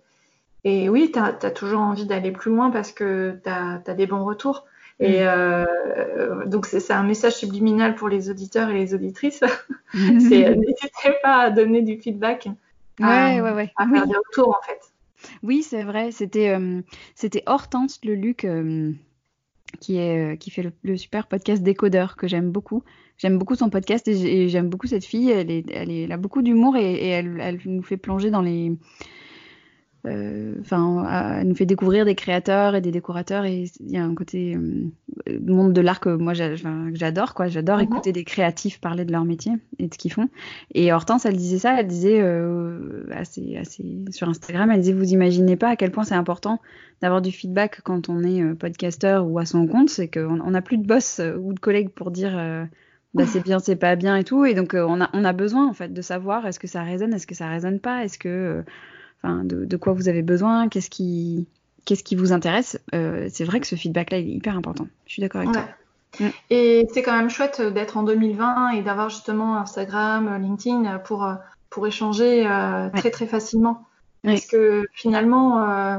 et oui, tu as, as, toujours envie d'aller plus loin parce que tu as, as, des bons retours. Et mmh. euh, donc, c'est un message subliminal pour les auditeurs et les auditrices. N'hésitez pas à donner du feedback, ouais, à, ouais, ouais. à faire oui. des retours en fait. Oui, c'est vrai. C'était euh, Hortense Le Luc euh, qui, est, qui fait le, le, super podcast Décodeur que j'aime beaucoup. J'aime beaucoup son podcast et j'aime beaucoup cette fille. Elle, est, elle, est, elle a beaucoup d'humour et, et elle, elle, nous fait plonger dans les enfin, euh, elle nous fait découvrir des créateurs et des décorateurs et il y a un côté euh, monde de l'art que moi j'adore quoi. J'adore mm -hmm. écouter des créatifs parler de leur métier et de ce qu'ils font. Et Hortense, elle disait ça, elle disait euh, assez, assez sur Instagram, elle disait vous imaginez pas à quel point c'est important d'avoir du feedback quand on est euh, podcasteur ou à son compte, c'est qu'on n'a plus de boss ou de collègues pour dire bah, c'est bien, c'est pas bien et tout. Et donc, euh, on, a, on a besoin, en fait, de savoir est-ce que ça résonne, est-ce que ça résonne pas, est-ce que, euh, enfin, de, de, quoi vous avez besoin, qu'est-ce qui, qu'est-ce qui vous intéresse. Euh, c'est vrai que ce feedback-là, il est hyper important. Je suis d'accord avec ouais. toi. Mm. Et c'est quand même chouette d'être en 2020 et d'avoir justement Instagram, LinkedIn pour, pour échanger euh, très, ouais. très facilement. Ouais. Parce que finalement, euh,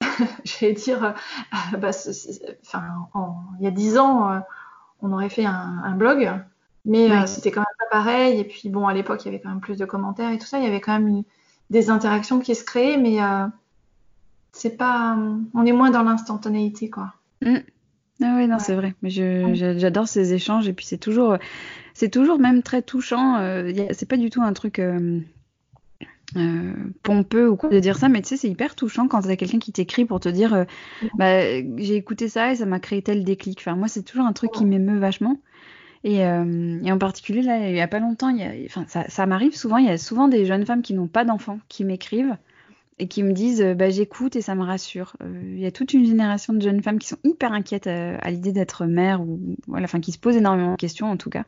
j'allais dire, bah, enfin, il y a dix ans, on aurait fait un, un blog, mais euh, c'était quand même pas pareil. Et puis bon, à l'époque, il y avait quand même plus de commentaires et tout ça. Il y avait quand même une, des interactions qui se créaient, mais euh, c'est pas, on est moins dans l'instantanéité, quoi. Mmh. Ah ouais, non, ouais. c'est vrai. Mais j'adore ces échanges et puis c'est toujours, c'est toujours même très touchant. Euh, c'est pas du tout un truc. Euh, euh, pompeux ou quoi de dire ça, mais tu sais, c'est hyper touchant quand t'as quelqu'un qui t'écrit pour te dire euh, bah, j'ai écouté ça et ça m'a créé tel déclic. Enfin, moi, c'est toujours un truc qui m'émeut vachement. Et, euh, et, en particulier, là, il y a pas longtemps, il y a, enfin, ça, ça m'arrive souvent, il y a souvent des jeunes femmes qui n'ont pas d'enfants qui m'écrivent et qui me disent bah, j'écoute et ça me rassure. Euh, il y a toute une génération de jeunes femmes qui sont hyper inquiètes à, à l'idée d'être mère ou voilà, enfin, qui se posent énormément de questions en tout cas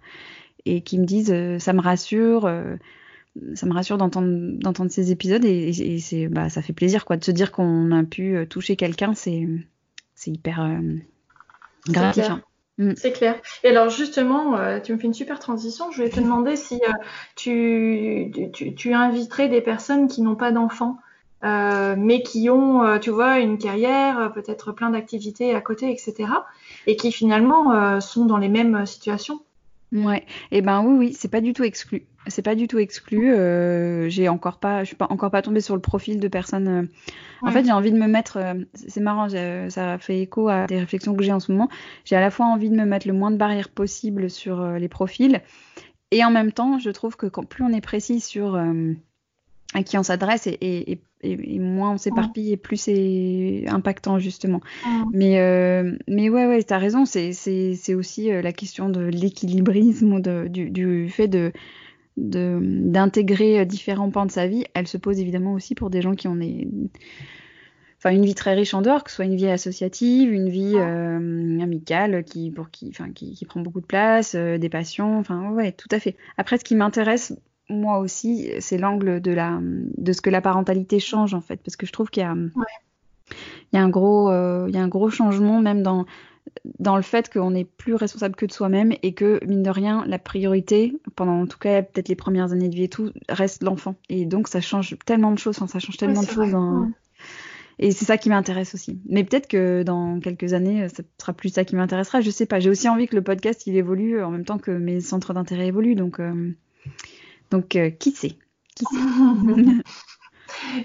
et qui me disent ça me rassure ça me rassure d'entendre d'entendre ces épisodes et, et, et c'est bah ça fait plaisir quoi de se dire qu'on a pu euh, toucher quelqu'un c'est c'est hyper euh, gratifiant. Mm. C'est clair. Et alors justement, euh, tu me fais une super transition. Je vais te demander si euh, tu, tu, tu, inviterais des personnes qui n'ont pas d'enfants, euh, mais qui ont, tu vois, une carrière, peut-être plein d'activités à côté, etc., et qui finalement sont dans les mêmes situations. Ouais. Et eh ben oui, oui, c'est pas du tout exclu. C'est pas du tout exclu. Euh, j'ai encore pas, je suis pas encore pas tombée sur le profil de personnes. Euh... Ouais. En fait, j'ai envie de me mettre. Euh, c'est marrant, ça fait écho à des réflexions que j'ai en ce moment. J'ai à la fois envie de me mettre le moins de barrières possible sur euh, les profils, et en même temps, je trouve que quand plus on est précis sur euh, à qui on s'adresse et, et, et, et, moins on s'éparpille et plus c'est impactant justement. Mm. Mais euh, mais ouais ouais t'as raison c'est aussi la question de l'équilibrisme du, du fait de d'intégrer différents pans de sa vie, elle se pose évidemment aussi pour des gens qui ont des, enfin une vie très riche en dehors, que ce soit une vie associative, une vie euh, amicale qui pour qui, enfin qui, qui, prend beaucoup de place, euh, des passions, enfin ouais, tout à fait. Après, ce qui m'intéresse moi aussi, c'est l'angle de la de ce que la parentalité change en fait, parce que je trouve qu'il y a ouais. il y a un gros euh, il y a un gros changement même dans dans le fait qu'on n'est plus responsable que de soi-même et que, mine de rien, la priorité, pendant en tout cas peut-être les premières années de vie et tout, reste l'enfant. Et donc ça change tellement de choses, enfin, ça change tellement ouais, de choses. Et c'est ça qui m'intéresse aussi. Mais peut-être que dans quelques années, ça sera plus ça qui m'intéressera. Je sais pas. J'ai aussi envie que le podcast il évolue en même temps que mes centres d'intérêt évoluent. Donc, euh... donc euh, qui sait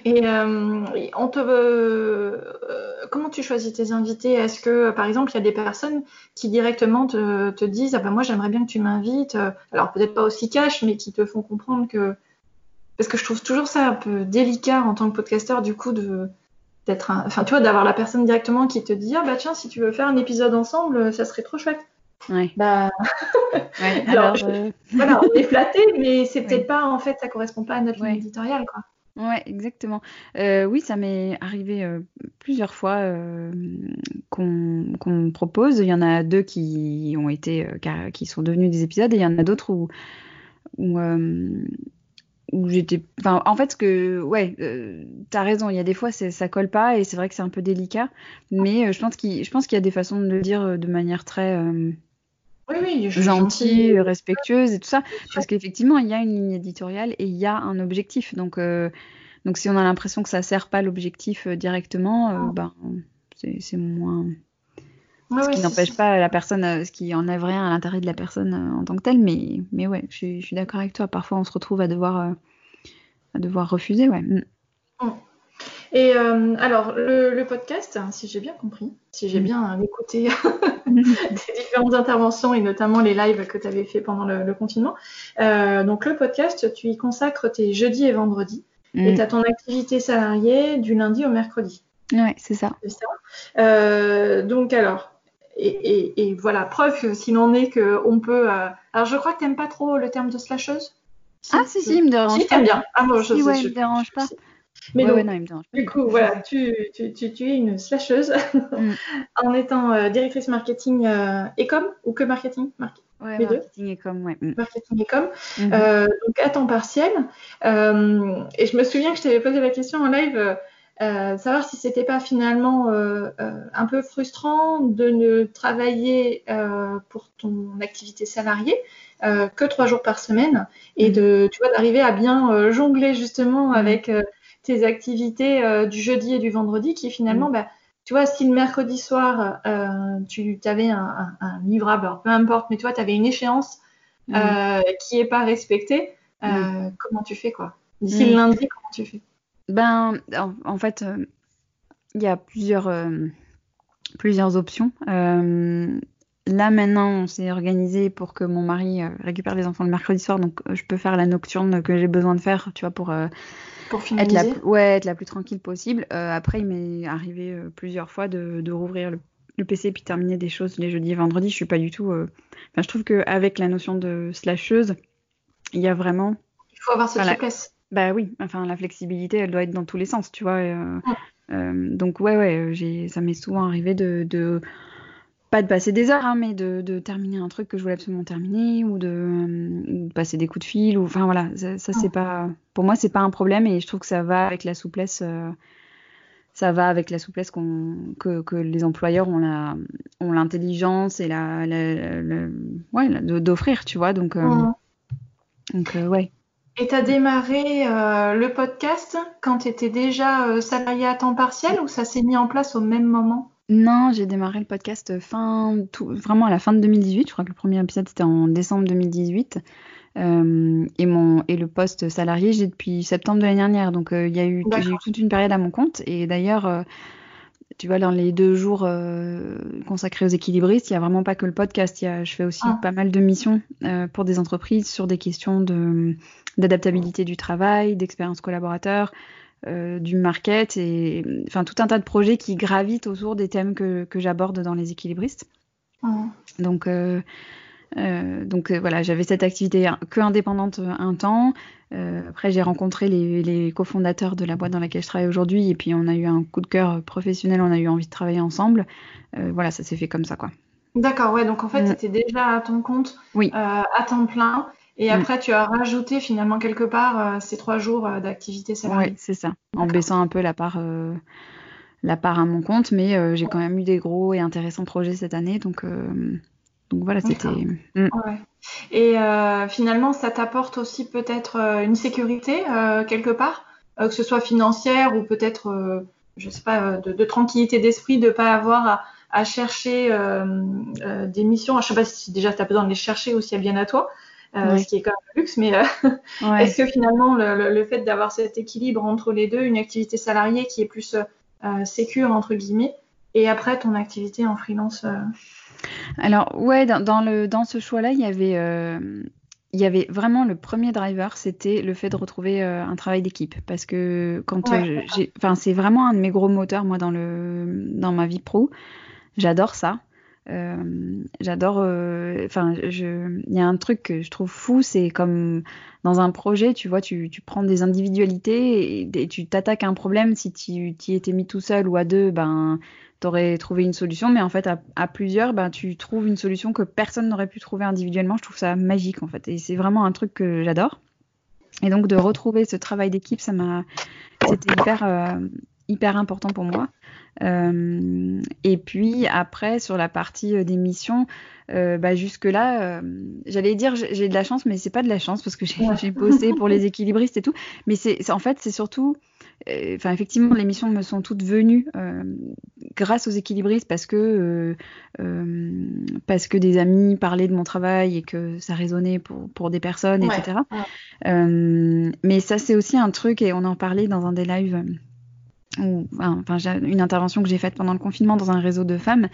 Et euh, on te veut, comment tu choisis tes invités? Est-ce que, par exemple, il y a des personnes qui directement te, te disent Ah ben moi, j'aimerais bien que tu m'invites. Alors, peut-être pas aussi cash, mais qui te font comprendre que. Parce que je trouve toujours ça un peu délicat en tant que podcasteur, du coup, de d'être enfin tu vois d'avoir la personne directement qui te dit ah bah tiens si tu veux faire un épisode ensemble ça serait trop chouette Ouais. bah Ouais, Alors, alors, euh, voilà on est flatté mais c'est Ouais. peut-être pas en fait ça correspond pas à notre ligne éditoriale quoi Ouais, exactement. Euh, oui, ça m'est arrivé euh, plusieurs fois euh, qu'on me propose. Il y en a deux qui ont été, qui sont devenus des épisodes, et il y en a d'autres où, où, où j'étais. Enfin, en fait, ce que, ouais, euh, t'as raison. Il y a des fois, ça colle pas, et c'est vrai que c'est un peu délicat. Mais euh, je pense qu'il, je pense qu'il y a des façons de le dire euh, de manière très oui oui gentille, respectueuse et tout ça. Parce qu'effectivement, il y a une ligne éditoriale et il y a un objectif. Donc, euh, donc si on a l'impression que ça sert pas l'objectif euh, directement, euh, ben, c'est moins. Ouais, ce qui n'empêche pas la personne, euh, ce qui enlève rien à l'intérêt de la personne euh, en tant que telle. Mais, mais ouais, je suis, je suis d'accord avec toi. Parfois, on se retrouve à devoir, euh, à devoir refuser. Ouais. Mm. Et euh, alors, le, le podcast, hein, si j'ai bien compris, si j'ai Mm. bien euh, écouté tes différentes interventions et notamment les lives que tu avais fait pendant le, le confinement, euh, donc le podcast, tu y consacres tes jeudis et vendredis et Mm. tu as ton activité salariée du lundi au mercredi. Ouais, c'est ça. C'est ça Euh, donc alors, et, et- et voilà, preuve s'il en est qu'on peut... euh, Alors je crois que t'aimes pas trop le terme de slasheuse? Ah, si, si, il me dérange Si, pas. t'aimes bien. Ah, moi, je, Si, ouais, je- il me dérange pas. Mais ouais, donc, ouais, non, il me dérange pas. du coup, voilà, tu, tu, tu, tu es une slasheuse Mm. en étant euh, directrice marketing euh, et com ou que marketing? Mar- Ouais, les deux? marketing et com, ouais. Mm. Marketing et com, Mhm. euh, donc à temps partiel. Euh, et je me souviens que je t'avais posé la question en live, savoir si c'était pas finalement un peu frustrant de ne travailler pour ton activité salariée que trois jours par semaine et Mhm. de, tu vois, d'arriver à bien jongler justement Mhm. avec tes activités euh, du jeudi et du vendredi qui finalement, bah, tu vois, si le mercredi soir, euh, tu avais un, un, un livrable, alors peu importe, mais tu vois, tu avais une échéance Mm. euh, qui est pas respectée, Mm. comment tu fais quoi? D'ici Mm. le lundi, comment tu fais? Ben, en, en fait, il y a plusieurs, plusieurs options. Là, maintenant, on s'est organisé pour que mon mari récupère les enfants le mercredi soir, donc je peux faire la nocturne que j'ai besoin de faire, tu vois, pour pour être, la, finaliser? plus- ouais, être la plus tranquille possible. Euh, après, il m'est arrivé euh, plusieurs fois de, de rouvrir le, le PC puis terminer des choses les jeudis et vendredis. Je suis pas du tout. euh, Enfin, je trouve qu'avec la notion de slasheuse, il y a vraiment Il faut avoir cette Voilà. souplesse. bah oui, enfin la flexibilité, elle doit être dans tous les sens, tu vois. et, euh, donc ouais, ouais, ça m'est souvent arrivé de, de pas de passer des heures, hein, mais de, de terminer un truc que je voulais absolument terminer ou de, euh, de passer des coups de fil ou enfin voilà, ça, ça, c'est pas, pour moi c'est pas un problème et je trouve que ça va avec la souplesse. euh, ça va avec la souplesse qu'on, que, que les employeurs ont la, ont l'intelligence et la, ouais, d'offrir, tu vois. Donc, euh, donc ouais. Et tu as démarré le podcast quand tu étais déjà salarié à temps partiel ou ça s'est mis en place au même moment? Non, j'ai démarré le podcast fin, tout, vraiment à la fin de 2018. Je crois que le premier épisode c'était en décembre 2018. Euh, et mon et le poste salarié, j'ai depuis septembre de l'année dernière. Donc euh, il y a eu, j'ai eu toute une période à mon compte. Et d'ailleurs, euh, tu vois, dans les deux jours euh, consacrés aux équilibristes, il y a vraiment pas que le podcast. Il y a, je fais aussi Ah. pas mal de missions euh, pour des entreprises sur des questions de d'adaptabilité du travail, d'expérience collaborateur, euh, du market et enfin tout un tas de projets qui gravitent autour des thèmes que, que j'aborde dans les équilibristes. Donc, euh, euh, donc voilà, j'avais cette activité que indépendante un temps. Après, j'ai rencontré les, les cofondateurs de la boîte dans laquelle je travaille aujourd'hui et puis on a eu un coup de cœur professionnel, on a eu envie de travailler ensemble. Voilà, ça s'est fait comme ça, quoi. D'accord, ouais, donc en fait, Mm. tu étais déjà à ton compte Oui. à temps plein et Mm. après tu as rajouté finalement quelque part euh, ces trois jours euh, d'activité salariée. Ouais, c'est ça. En baissant un peu la part, euh, la part à mon compte, mais euh, j'ai quand même eu des gros et intéressants projets cette année, donc, donc voilà, c'était. Mm. Ouais. Et finalement, ça t'apporte aussi peut-être une sécurité quelque part, que ce soit financière ou peut-être, je sais pas, de, de tranquillité d'esprit, de pas avoir à, à chercher des missions. Je sais pas si déjà tu as besoin de les chercher aussi à bien à toi, euh, ce qui est quand même un luxe, mais euh, Ouais. est-ce que finalement le, le- le fait d'avoir cet équilibre entre les deux, une activité salariée qui est plus euh, sécure entre guillemets et après ton activité en freelance Alors ouais, dans, le, dans ce choix-là, il y avait il y avait vraiment le premier driver, c'était le fait de retrouver un travail d'équipe. Parce que quand j'ai. Enfin, c'est vraiment un de mes gros moteurs, moi, dans, le, dans ma vie pro. J'adore ça. Euh, j'adore. Euh, enfin, il y a un truc que je trouve fou, c'est comme dans un projet, tu vois, tu, prends des individualités et, tu t'attaques à un problème. Si tu y étais mis tout seul ou à deux, ben, t'aurais trouvé une solution. Mais en fait, à, plusieurs, ben, tu trouves une solution que personne n'aurait pu trouver individuellement. Je trouve ça magique, en fait. Et c'est vraiment un truc que j'adore. Et donc, de retrouver ce travail d'équipe, ça m'a. C'était hyper, euh, hyper important pour moi. Euh, et puis après, sur la partie euh, des missions, euh, bah, jusque-là, j'allais dire j'ai de la chance, mais c'est pas de la chance parce que j'ai bossé pour les équilibristes et tout. Mais c'est en fait, c'est surtout. Enfin, effectivement, les missions me sont toutes venues grâce aux équilibristes parce que parce que des amis parlaient de mon travail et que ça résonnait pour, pour des personnes, etc. mais ça, c'est aussi un truc et on en parlait dans un des lives ou enfin, une intervention que j'ai faite pendant le confinement dans un réseau de femmes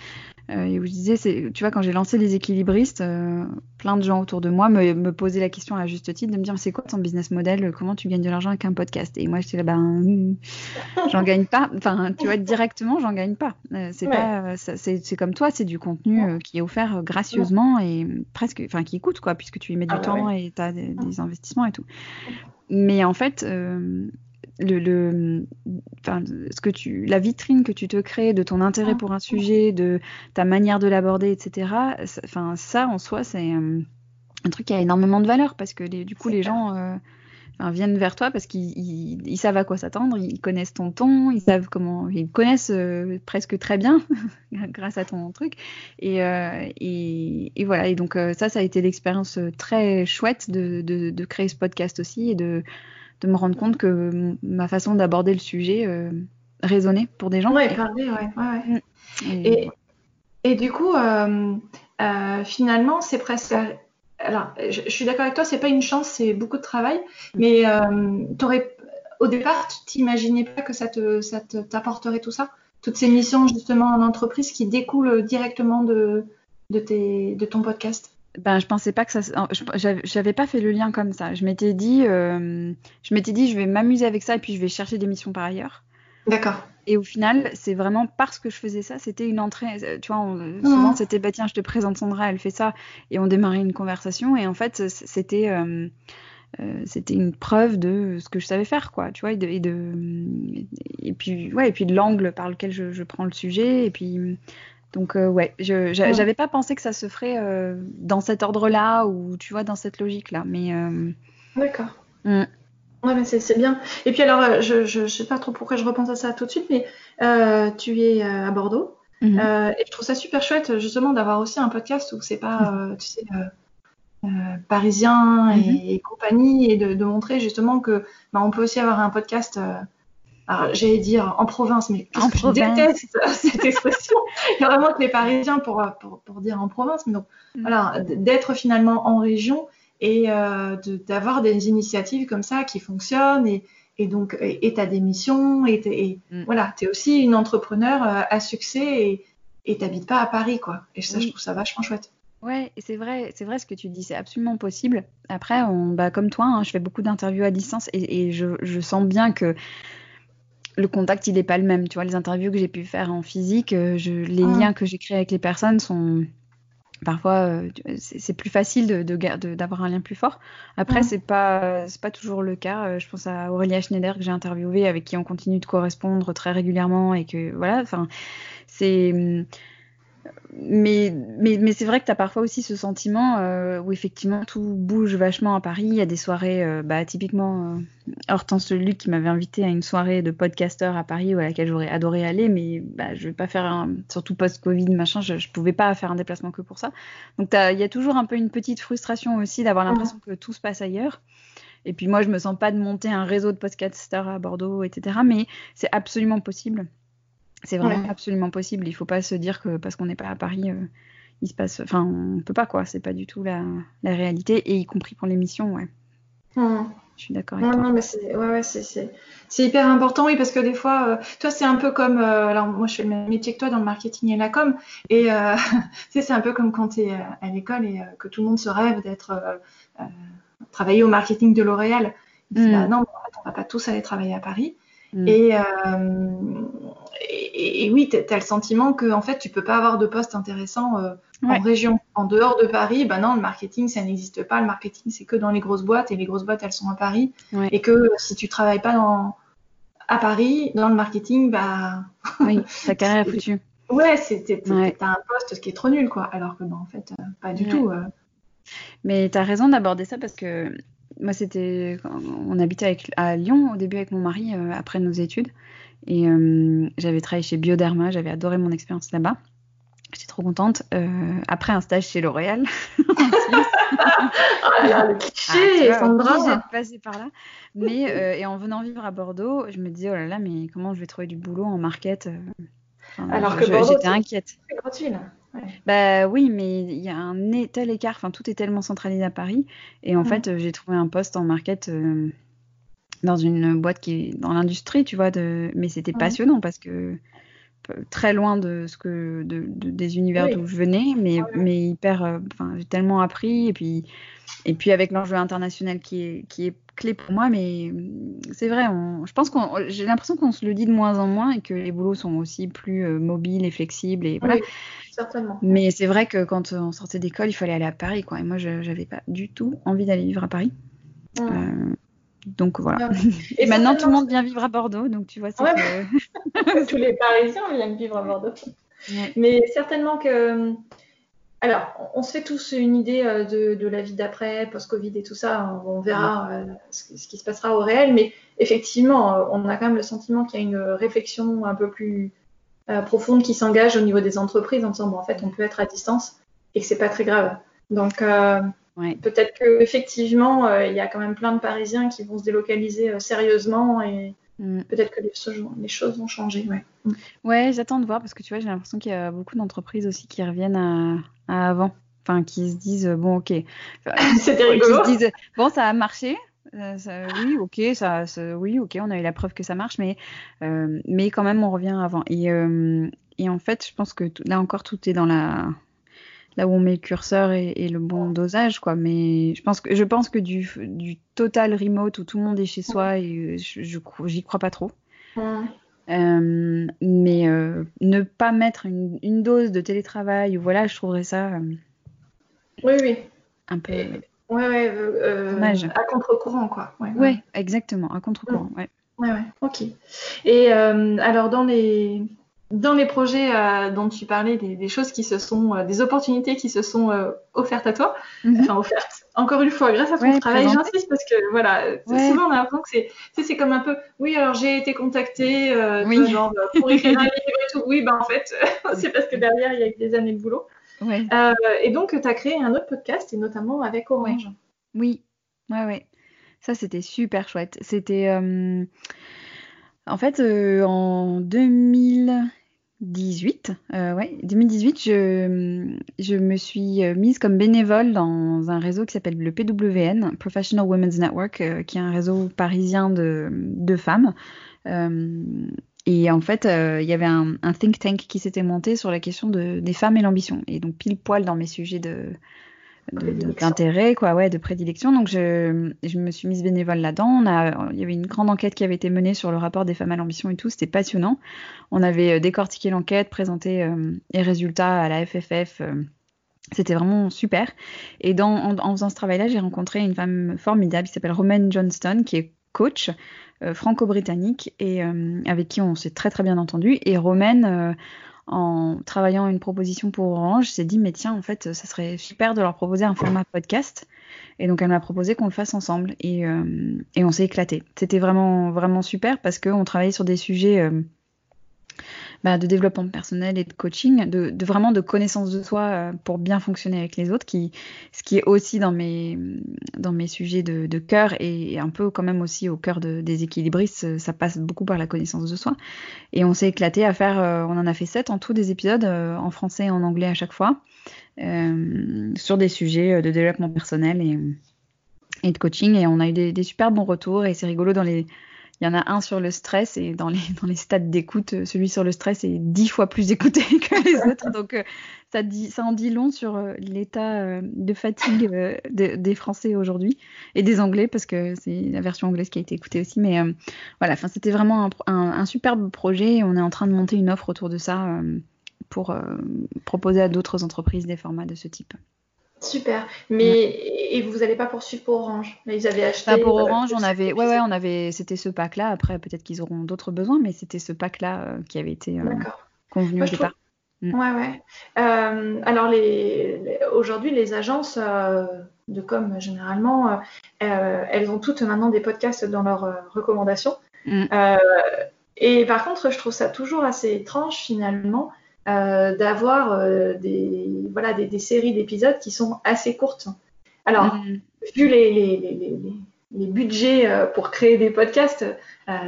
euh, et où je disais c'est tu vois quand j'ai lancé les équilibristes euh, plein de gens autour de moi me, me, posaient la question à juste titre de me dire c'est quoi ton business model? Comment tu gagnes de l'argent avec un podcast? Et moi j'étais là ben j'en gagne pas. Enfin tu vois directement j'en gagne pas. Euh, c'est pas c'est comme toi c'est du contenu qui est offert gracieusement et presque enfin qui coûte quoi puisque tu y mets du ah temps et tu as des, des, investissements et tout. Mais en fait le, le enfin, ce que tu, la vitrine que tu te crées de ton intérêt ah. pour un sujet, de ta manière de l'aborder, etc. Enfin, ça en soi, c'est euh, un truc qui a énormément de valeur parce que du coup, les gens euh, viennent vers toi parce qu'ils savent à quoi s'attendre, ils connaissent ton ton, ils savent comment, ils connaissent euh, presque très bien grâce à ton truc. Et, et, et voilà. Et donc ça, ça a été l'expérience très chouette de, de, de, créer ce podcast aussi et de de me rendre compte que ma façon d'aborder le sujet euh, résonnait pour des gens. Ouais, parler, ouais, ouais, mm. Et, et, du coup, euh, euh, finalement, c'est presque. Alors, je, suis d'accord avec toi, c'est pas une chance, c'est beaucoup de travail. Mm. Mais aurais, au départ, tu t'imaginais pas que ça te, ça t'apporterait tout ça? Toutes ces missions, justement, en entreprise qui découlent directement de, de, tes, de ton podcast? Ben, je pensais pas que ça. J'avais pas fait le lien comme ça. Je m'étais dit, euh, je m'étais dit, je vais m'amuser avec ça et puis je vais chercher des missions par ailleurs. D'accord. Et au final, c'est vraiment parce que je faisais ça, c'était une entrée. Euh, tu vois, souvent mmh. c'était, bah tiens, je te présente Sandra, elle fait ça, et on démarrait une conversation. Et en fait, c'était. Euh, c'était une preuve de ce que je savais faire quoi tu vois et de, et, de, et puis ouais et puis de l'angle par lequel je, je, prends le sujet et puis donc euh, ouais, je j'avais pas pensé que ça se ferait euh, dans cet ordre-là ou tu vois dans cette logique-là, mais. Euh, D'accord. Mm. Ouais, mais c'est bien. Et puis alors, je, je, sais pas trop pourquoi je repense à ça tout de suite, mais tu es à Bordeaux mm-hmm. et je trouve ça super chouette justement d'avoir aussi un podcast où c'est pas, mm. tu sais. parisien mm-hmm. et, compagnie et de, montrer justement que bah, on peut aussi avoir un podcast j'allais dire en province, mais en je déteste cette expression. Il y a vraiment que les Parisiens pour, pour, pour dire en province, mais donc mm. voilà, d'être finalement en région et euh, d'avoir des initiatives comme ça qui fonctionnent et, et donc et t'as des missions et, et mm. voilà, t'es aussi une entrepreneur euh, à succès et t'habites pas à Paris quoi. Et ça, je trouve ça vachement chouette. Ouais, et c'est vrai, c'est vrai ce que tu dis, c'est absolument possible. Après, on, bah, comme toi, hein, je fais beaucoup d'interviews à distance et, et je, je, sens bien que le contact, il n'est pas le même. Tu vois, les interviews que j'ai pu faire en physique, euh, je, les ah. liens que j'ai créés avec les personnes sont parfois euh, c'est plus facile de, d'avoir un lien plus fort. Après, c'est pas c'est pas toujours le cas. Euh, je pense à Aurélia Schneider que j'ai interviewée, avec qui on continue de correspondre très régulièrement et que voilà, enfin c'est mais, c'est vrai que tu as parfois aussi ce sentiment euh, où effectivement tout bouge vachement à Paris. Il y a des soirées, euh, bah, typiquement, euh, Hortense Luc qui m'avait invité à une soirée de podcasteurs à Paris à laquelle j'aurais adoré aller, mais bah, je vais pas faire surtout post-Covid, machin, je, je pouvais pas faire un déplacement que pour ça. Donc il y a toujours un peu une petite frustration aussi d'avoir l'impression que tout se passe ailleurs. Et puis moi, je me sens pas de monter un réseau de podcasteurs à Bordeaux, etc. Mais c'est absolument possible. C'est vraiment absolument possible. Il faut pas se dire que parce qu'on n'est pas à Paris, euh, il se passe. Enfin, on peut pas quoi. C'est pas du tout la, réalité, et y compris pour l'émission, ouais. Mmh. Je suis d'accord avec non, toi. Non, mais c'est ouais, ouais, c'est hyper important, oui, parce que des fois, euh, toi, c'est un peu comme. Euh, alors, moi, je fais le même métier que toi dans le marketing et la com. Et euh, c'est un peu comme quand tu es à l'école et que tout le monde se rêve d'être. travailler au marketing de L'Oréal. Mm. Bah, non, en fait, on va pas tous aller travailler à Paris. Mm. Et, et, oui, tu as le sentiment que en fait, tu peux pas avoir de poste intéressant en région. En dehors de Paris, ben non, le marketing, ça n'existe pas. Le marketing, c'est que dans les grosses boîtes et les grosses boîtes, elles sont à Paris. Et que si tu travailles pas dans, à Paris, dans le marketing, bah. Oui, ta carrière est foutue. Ouais, t'as un poste qui est trop nul, quoi. Alors que, non, en fait, euh, pas du tout. Euh. Mais tu as raison d'aborder ça parce que moi, c'était. On habitait avec, à Lyon au début avec mon mari euh, après nos études. Et j'avais travaillé chez Bioderma, j'avais adoré mon expérience là-bas. J'étais trop contente. Euh, après un stage chez L'Oréal. ah le cliché, ah, Sandra. passé par là. Mais euh, et en venant vivre à Bordeaux, je me disais oh là là, mais comment je vais trouver du boulot en market euh, Alors que j'étais inquiète. C'est gratuit là. Bah oui, mais il y a un tel écart. Enfin, tout est tellement centralisé à Paris. Et en mm. fait, j'ai trouvé un poste en market dans une boîte qui est dans l'industrie, tu vois. De... Mais c'était passionnant parce que très loin de ce que de, des univers d'où je venais, mais, mais hyper. Euh, enfin, j'ai tellement appris et puis et puis avec l'enjeu international qui est qui est clé pour moi, mais c'est vrai. je pense qu'on j'ai l'impression qu'on se le dit de moins en moins et que les boulots sont aussi plus euh, mobiles et flexibles et voilà. certainement. Mais c'est vrai que quand on sortait d'école, il fallait aller à Paris, quoi. Et moi, je n'avais pas du tout envie d'aller vivre à Paris. Euh, donc voilà. Et, maintenant, tout le monde vient vivre à Bordeaux, donc tu vois, c'est que... Tous les Parisiens viennent vivre à Bordeaux. Mais certainement que. Alors, on se fait tous une idée euh, de, la vie d'après, post-Covid et tout ça. On verra euh, ce, qui se passera au réel. Mais effectivement, euh, on a quand même le sentiment qu'il y a une réflexion un peu plus profonde qui s'engage au niveau des entreprises en disant, bon, en fait, on peut être à distance et que c'est pas très grave. Donc, Peut-être qu'effectivement, euh, il y a quand même plein de Parisiens qui vont se délocaliser euh, sérieusement et mm. peut-être que les, les, choses vont changer. Ouais, mm. ouais j'attends de voir parce que tu vois, j'ai l'impression qu'il y a beaucoup d'entreprises aussi qui reviennent à, avant. Enfin, qui se disent, bon, ok. C'était rigolo. Qui se disent, bon, ça a marché, euh, oui, ok, ça, oui, ok, on a eu la preuve que ça marche, mais, mais quand même, on revient avant. Et, et en fait, je pense que là encore, tout est dans la, là où on met le curseur et, le bon dosage, quoi. Mais je pense que, je pense que du, du, total remote où tout le monde est chez soi, et je, j'y crois pas trop. Euh, mais euh, ne pas mettre une, une, dose de télétravail, voilà, je trouverais ça. Euh, oui, oui. Un peu. ouais, ouais. À contre-courant, quoi. Ouais, ouais. exactement, à contre-courant, mm. ouais. Ouais, ouais, ok. Et alors, dans les dans les projets euh, dont tu parlais, des, choses qui se sont, euh, des opportunités qui se sont euh, offertes à toi, mhm. enfin offertes, encore une fois, grâce à ton travail, j'insiste parce que voilà, souvent on a l'impression que c'est, c'est comme un peu, oui, alors j'ai été contactée, genre, pour écrire un livre et tout, oui, ben en fait, c'est parce que derrière il y a eu des années de boulot. et donc tu as créé un autre podcast, et notamment avec Orange. Oui, ouais, ouais. Ça c'était super chouette. C'était. En fait, en 2000, 18, euh, ouais, 2018, je, je me suis euh, mise comme bénévole dans un réseau qui s'appelle le PWN, Professional Women's Network, euh, qui est un réseau parisien de, de femmes. et en fait, il y avait un, think tank qui s'était monté sur la question de, des femmes et l'ambition. Et donc, pile poil dans mes sujets de, d'intérêt, quoi, ouais, de prédilection. Donc je, je me suis mise bénévole là-dedans. On a, il y avait une grande enquête qui avait été menée sur le rapport des femmes à l'ambition et tout. C'était passionnant. On avait euh, décortiqué l'enquête, présenté euh, les résultats à la FFF. Euh, c'était vraiment super. Et dans, en, faisant ce travail-là, j'ai rencontré une femme formidable qui s'appelle Romaine Johnston, qui est coach franco-britannique et avec qui on s'est très très bien entendu. Et Romaine, en travaillant une proposition pour Orange, s'est dit mais tiens en fait ça serait super de leur proposer un format podcast et donc elle m'a proposé qu'on le fasse ensemble et, euh, on s'est éclaté. C'était vraiment vraiment super parce qu'on travaillait sur des sujets euh, bah, de développement personnel et de coaching, de, vraiment de connaissance de soi euh, pour bien fonctionner avec les autres, ce qui est aussi dans mes, sujets de, cœur et, un peu quand même aussi au cœur de, des équilibristes, ça passe beaucoup par la connaissance de soi. Et on s'est éclaté à faire, euh, on en a fait sept en tout des épisodes, euh, en français et en anglais à chaque fois, sur des sujets de développement personnel et de coaching. Et on a eu des super bons retours. Et c'est rigolo dans les il y en a un sur le stress et dans les, dans les stades d'écoute, euh, celui sur le stress est dix fois plus écouté que les autres. Donc euh, ça, dit, ça en dit long sur euh, l'état de fatigue des Français aujourd'hui et des Anglais parce que c'est la version anglaise qui a été écoutée aussi. Mais voilà, c'était vraiment un, un, superbe projet et on est en train de monter une offre autour de ça pour proposer à d'autres entreprises des formats de ce type. Super. Mais et vous n'allez pas poursuivre pour Orange Mais ils avaient acheté. Pas pour Orange, on avait, ouais, ouais, on avait, c'était ce pack-là. Après, peut-être qu'ils auront d'autres besoins, mais c'était ce pack-là euh, qui avait été euh, convenu au départ. Mm. Ouais, ouais. Euh, alors, les, aujourd'hui, les agences de com, généralement, elles ont toutes maintenant des podcasts dans leurs recommandations. Mm. et par contre, je trouve ça toujours assez étrange, finalement, euh, d'avoir euh, des, voilà, des, séries d'épisodes qui sont assez courtes. Alors, mm. vu les, les, les, budgets euh, pour créer des podcasts,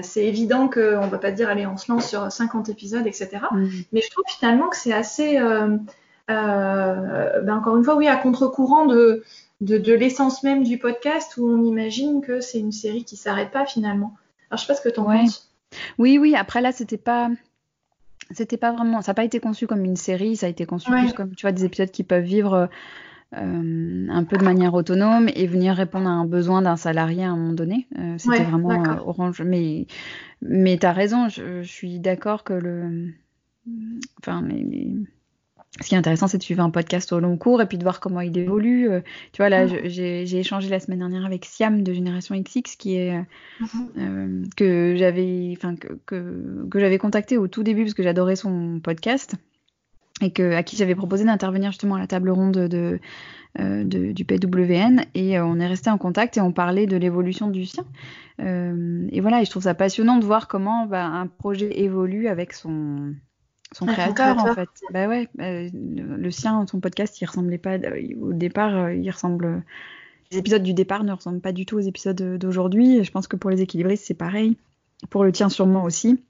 c'est évident qu'on ne va pas dire allez, on se lance sur 50 épisodes, etc. Mm. Mais je trouve finalement que c'est assez, ben encore une fois, oui, à contre-courant de, de, de l'essence même du podcast où on imagine que c'est une série qui s'arrête pas finalement. Alors, je sais pas ce que tu en penses. Oui, oui, après là, c'était pas c'était pas vraiment, ça n'a pas été conçu comme une série, ça a été conçu plus comme, tu vois, des épisodes qui peuvent vivre euh, un peu de manière autonome et venir répondre à un besoin d'un salarié à un moment donné. Euh, c'était vraiment euh, orange. Mais, mais tu as raison, je, je suis d'accord que le. Enfin, les, ce qui est intéressant, c'est de suivre un podcast au long cours et puis de voir comment il évolue. Euh, tu vois, là, mm. j'ai échangé la semaine dernière avec Siam de Génération XX, qui est euh, mm-hmm. euh, que j'avais, enfin que, que, j'avais contacté au tout début parce que j'adorais son podcast et que à qui j'avais proposé d'intervenir justement à la table ronde de, du PWN et on est resté en contact et on parlait de l'évolution du sien. et voilà, et je trouve ça passionnant de voir comment bah, un projet évolue avec son son créateur, en fait. Bah ouais, bah, le, sien, son podcast, il ressemblait pas au départ, euh, il ressemble. Les épisodes du départ ne ressemblent pas du tout aux épisodes d'aujourd'hui. Je pense que pour les équilibristes, c'est pareil. Pour le tien, sûrement aussi.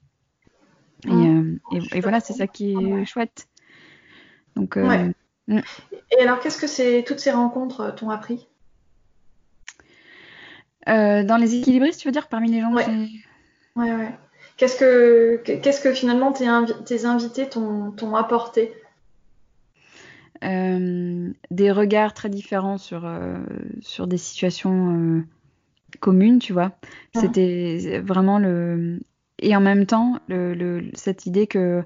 Et, euh, voilà, c'est ça qui est chouette. Donc. Euh, mm. Et alors, qu'est-ce que c'est toutes ces rencontres t'ont appris? Dans les équilibristes, tu veux dire, parmi les gens Ouais, ouais, ouais. Qu'est-ce que, qu'est-ce que finalement tes, tes invités t'ont, apporté? Euh, Des regards très différents sur, euh, sur des situations euh, communes, tu vois. C'était vraiment le. Et en même temps, le, cette idée que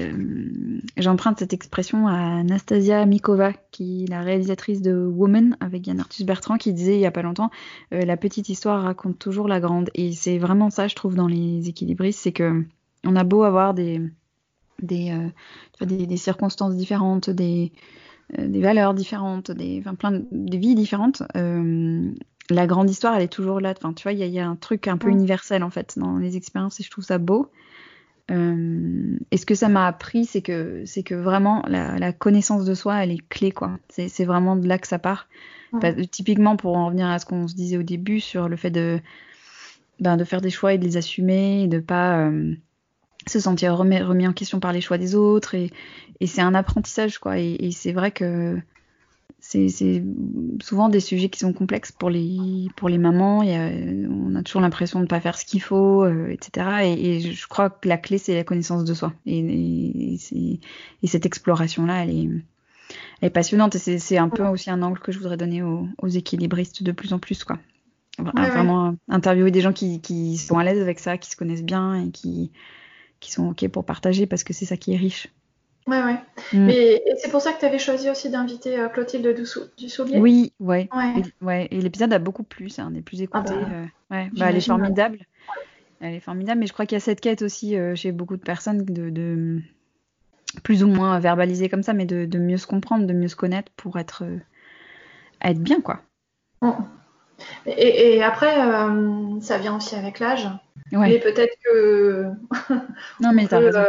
euh, j'emprunte cette expression à Anastasia Mikova, qui est la réalisatrice de Woman avec Yann Arthus Bertrand, qui disait il y a pas longtemps euh, la petite histoire raconte toujours la grande. Et c'est vraiment ça, je trouve, dans les équilibristes, c'est que on a beau avoir des des, euh, des, circonstances différentes, des, des valeurs différentes, des, enfin, plein de, vies différentes. la grande histoire, elle est toujours là. Enfin, tu vois, il y, y, a un truc un peu universel en fait dans les expériences et je trouve ça beau. Euh, et ce que ça m'a appris, c'est que c'est que vraiment la, connaissance de soi, elle est clé quoi. C'est vraiment de là que ça part. typiquement, pour en revenir à ce qu'on se disait au début sur le fait de ben, de faire des choix et de les assumer, et de pas euh, se sentir remis, remis, en question par les choix des autres. Et, et c'est un apprentissage quoi. Et, et c'est vrai que c'est souvent des sujets qui sont complexes pour les, pour les mamans. Il y a, on a toujours l'impression de ne pas faire ce qu'il faut, euh, etc. Et, et, je crois que la clé, c'est la connaissance de soi. Et, et, et cette exploration-là, elle est, elle est, passionnante. Et c'est un peu aussi un angle que je voudrais donner aux, aux équilibristes de plus en plus. quoi. Vraiment interviewer des gens qui, qui sont à l'aise avec ça, qui se connaissent bien et qui, qui sont OK pour partager parce que c'est ça qui est riche. Ouais, ouais. Mm. Mais c'est pour ça que tu avais choisi aussi d'inviter euh, Clotilde Dussoulier Oui, ouais. Ouais. Et, ouais. Et l'épisode a beaucoup plu, c'est un des plus écoutés. Ah bah, euh, ouais. Bah, elle est formidable. Elle est formidable, mais je crois qu'il y a cette quête aussi euh, chez beaucoup de personnes de, de, plus ou moins verbaliser comme ça, mais de, de, mieux se comprendre, de mieux se connaître pour être, être bien, quoi. Mm. Et, et, après, ça vient aussi avec l'âge. Mais peut-être que. non, mais t'as raison.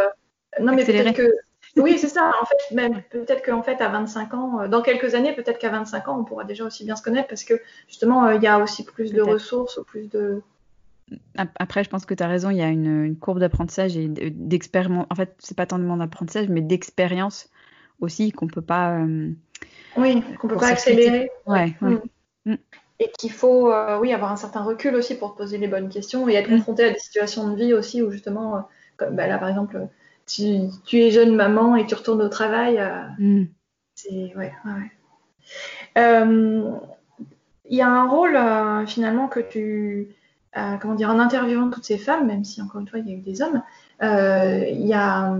Non, mais peut-être que oui, c'est ça. En fait, même peut-être qu'en fait, à 25 ans, euh, dans quelques années, peut-être qu'à 25 ans, on pourra déjà aussi bien se connaître parce que justement, euh, il y a aussi plus de ressources, plus de. Après, je pense que tu as raison, il y a une, courbe d'apprentissage et d'expérience. En fait, c'est pas tant d'apprentissage, mais d'expérience aussi qu'on peut pas. Euh, oui, qu'on peut pas accélérer. Ouais. Mm. Mm. et qu'il faut oui, avoir un certain recul aussi pour poser les bonnes questions et être mm. confronté à des situations de vie aussi où justement, comme bah, là par exemple, tu, tu, es jeune maman et tu retournes au travail. Mm. C'est ouais, ouais. Il y a un rôle finalement que tu comment dire, en interviewant toutes ces femmes, même si encore une fois il y a eu des hommes, il y a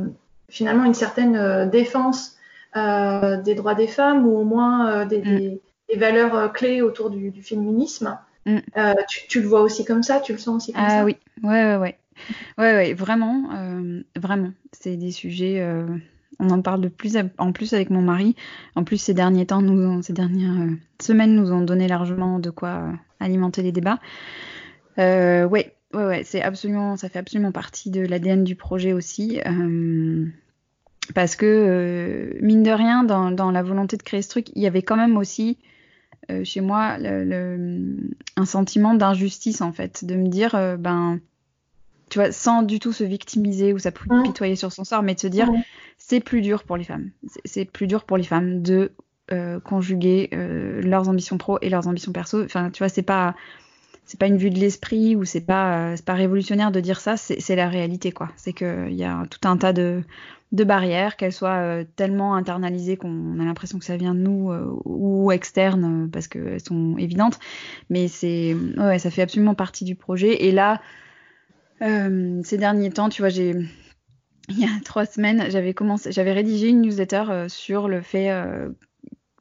finalement une certaine défense des droits des femmes ou au moins des, mm des valeurs euh, clés autour du, féminisme. Mm. Euh, tu, le vois aussi comme ça Tu le sens aussi comme ah ça? Ah oui, ouais, ouais, ouais. Ouais, ouais, vraiment, euh, vraiment. C'est des sujets. on en parle de plus en plus avec mon mari. En plus, ces derniers temps, ces dernières semaines, nous ont donné largement de quoi alimenter les débats. ouais, ouais, ouais. C'est absolument, ça fait absolument partie de l'ADN du projet aussi parce que mine de rien, dans, la volonté de créer ce truc, il y avait quand même aussi euh, chez moi un sentiment d'injustice en fait, de me dire euh, ben tu vois sans du tout se victimiser ou s'apitoyer sur son sort, mais de se dire c'est plus dur pour les femmes, c'est plus dur pour les femmes de euh, conjuguer leurs ambitions pro et leurs ambitions perso. Enfin tu vois c'est pas c'est pas une vue de l'esprit ou c'est pas c'est pas révolutionnaire de dire ça, c'est la réalité quoi. C'est qu'il y a tout un tas de de barrières, qu'elles soient euh, tellement internalisées qu'on a l'impression que ça vient de nous euh, ou externes euh, parce qu'elles sont évidentes. Mais c'est, ouais, ça fait absolument partie du projet. Et là, ces derniers temps, tu vois, j'ai il y a trois semaines, j'avais commencé, j'avais rédigé une newsletter sur le fait,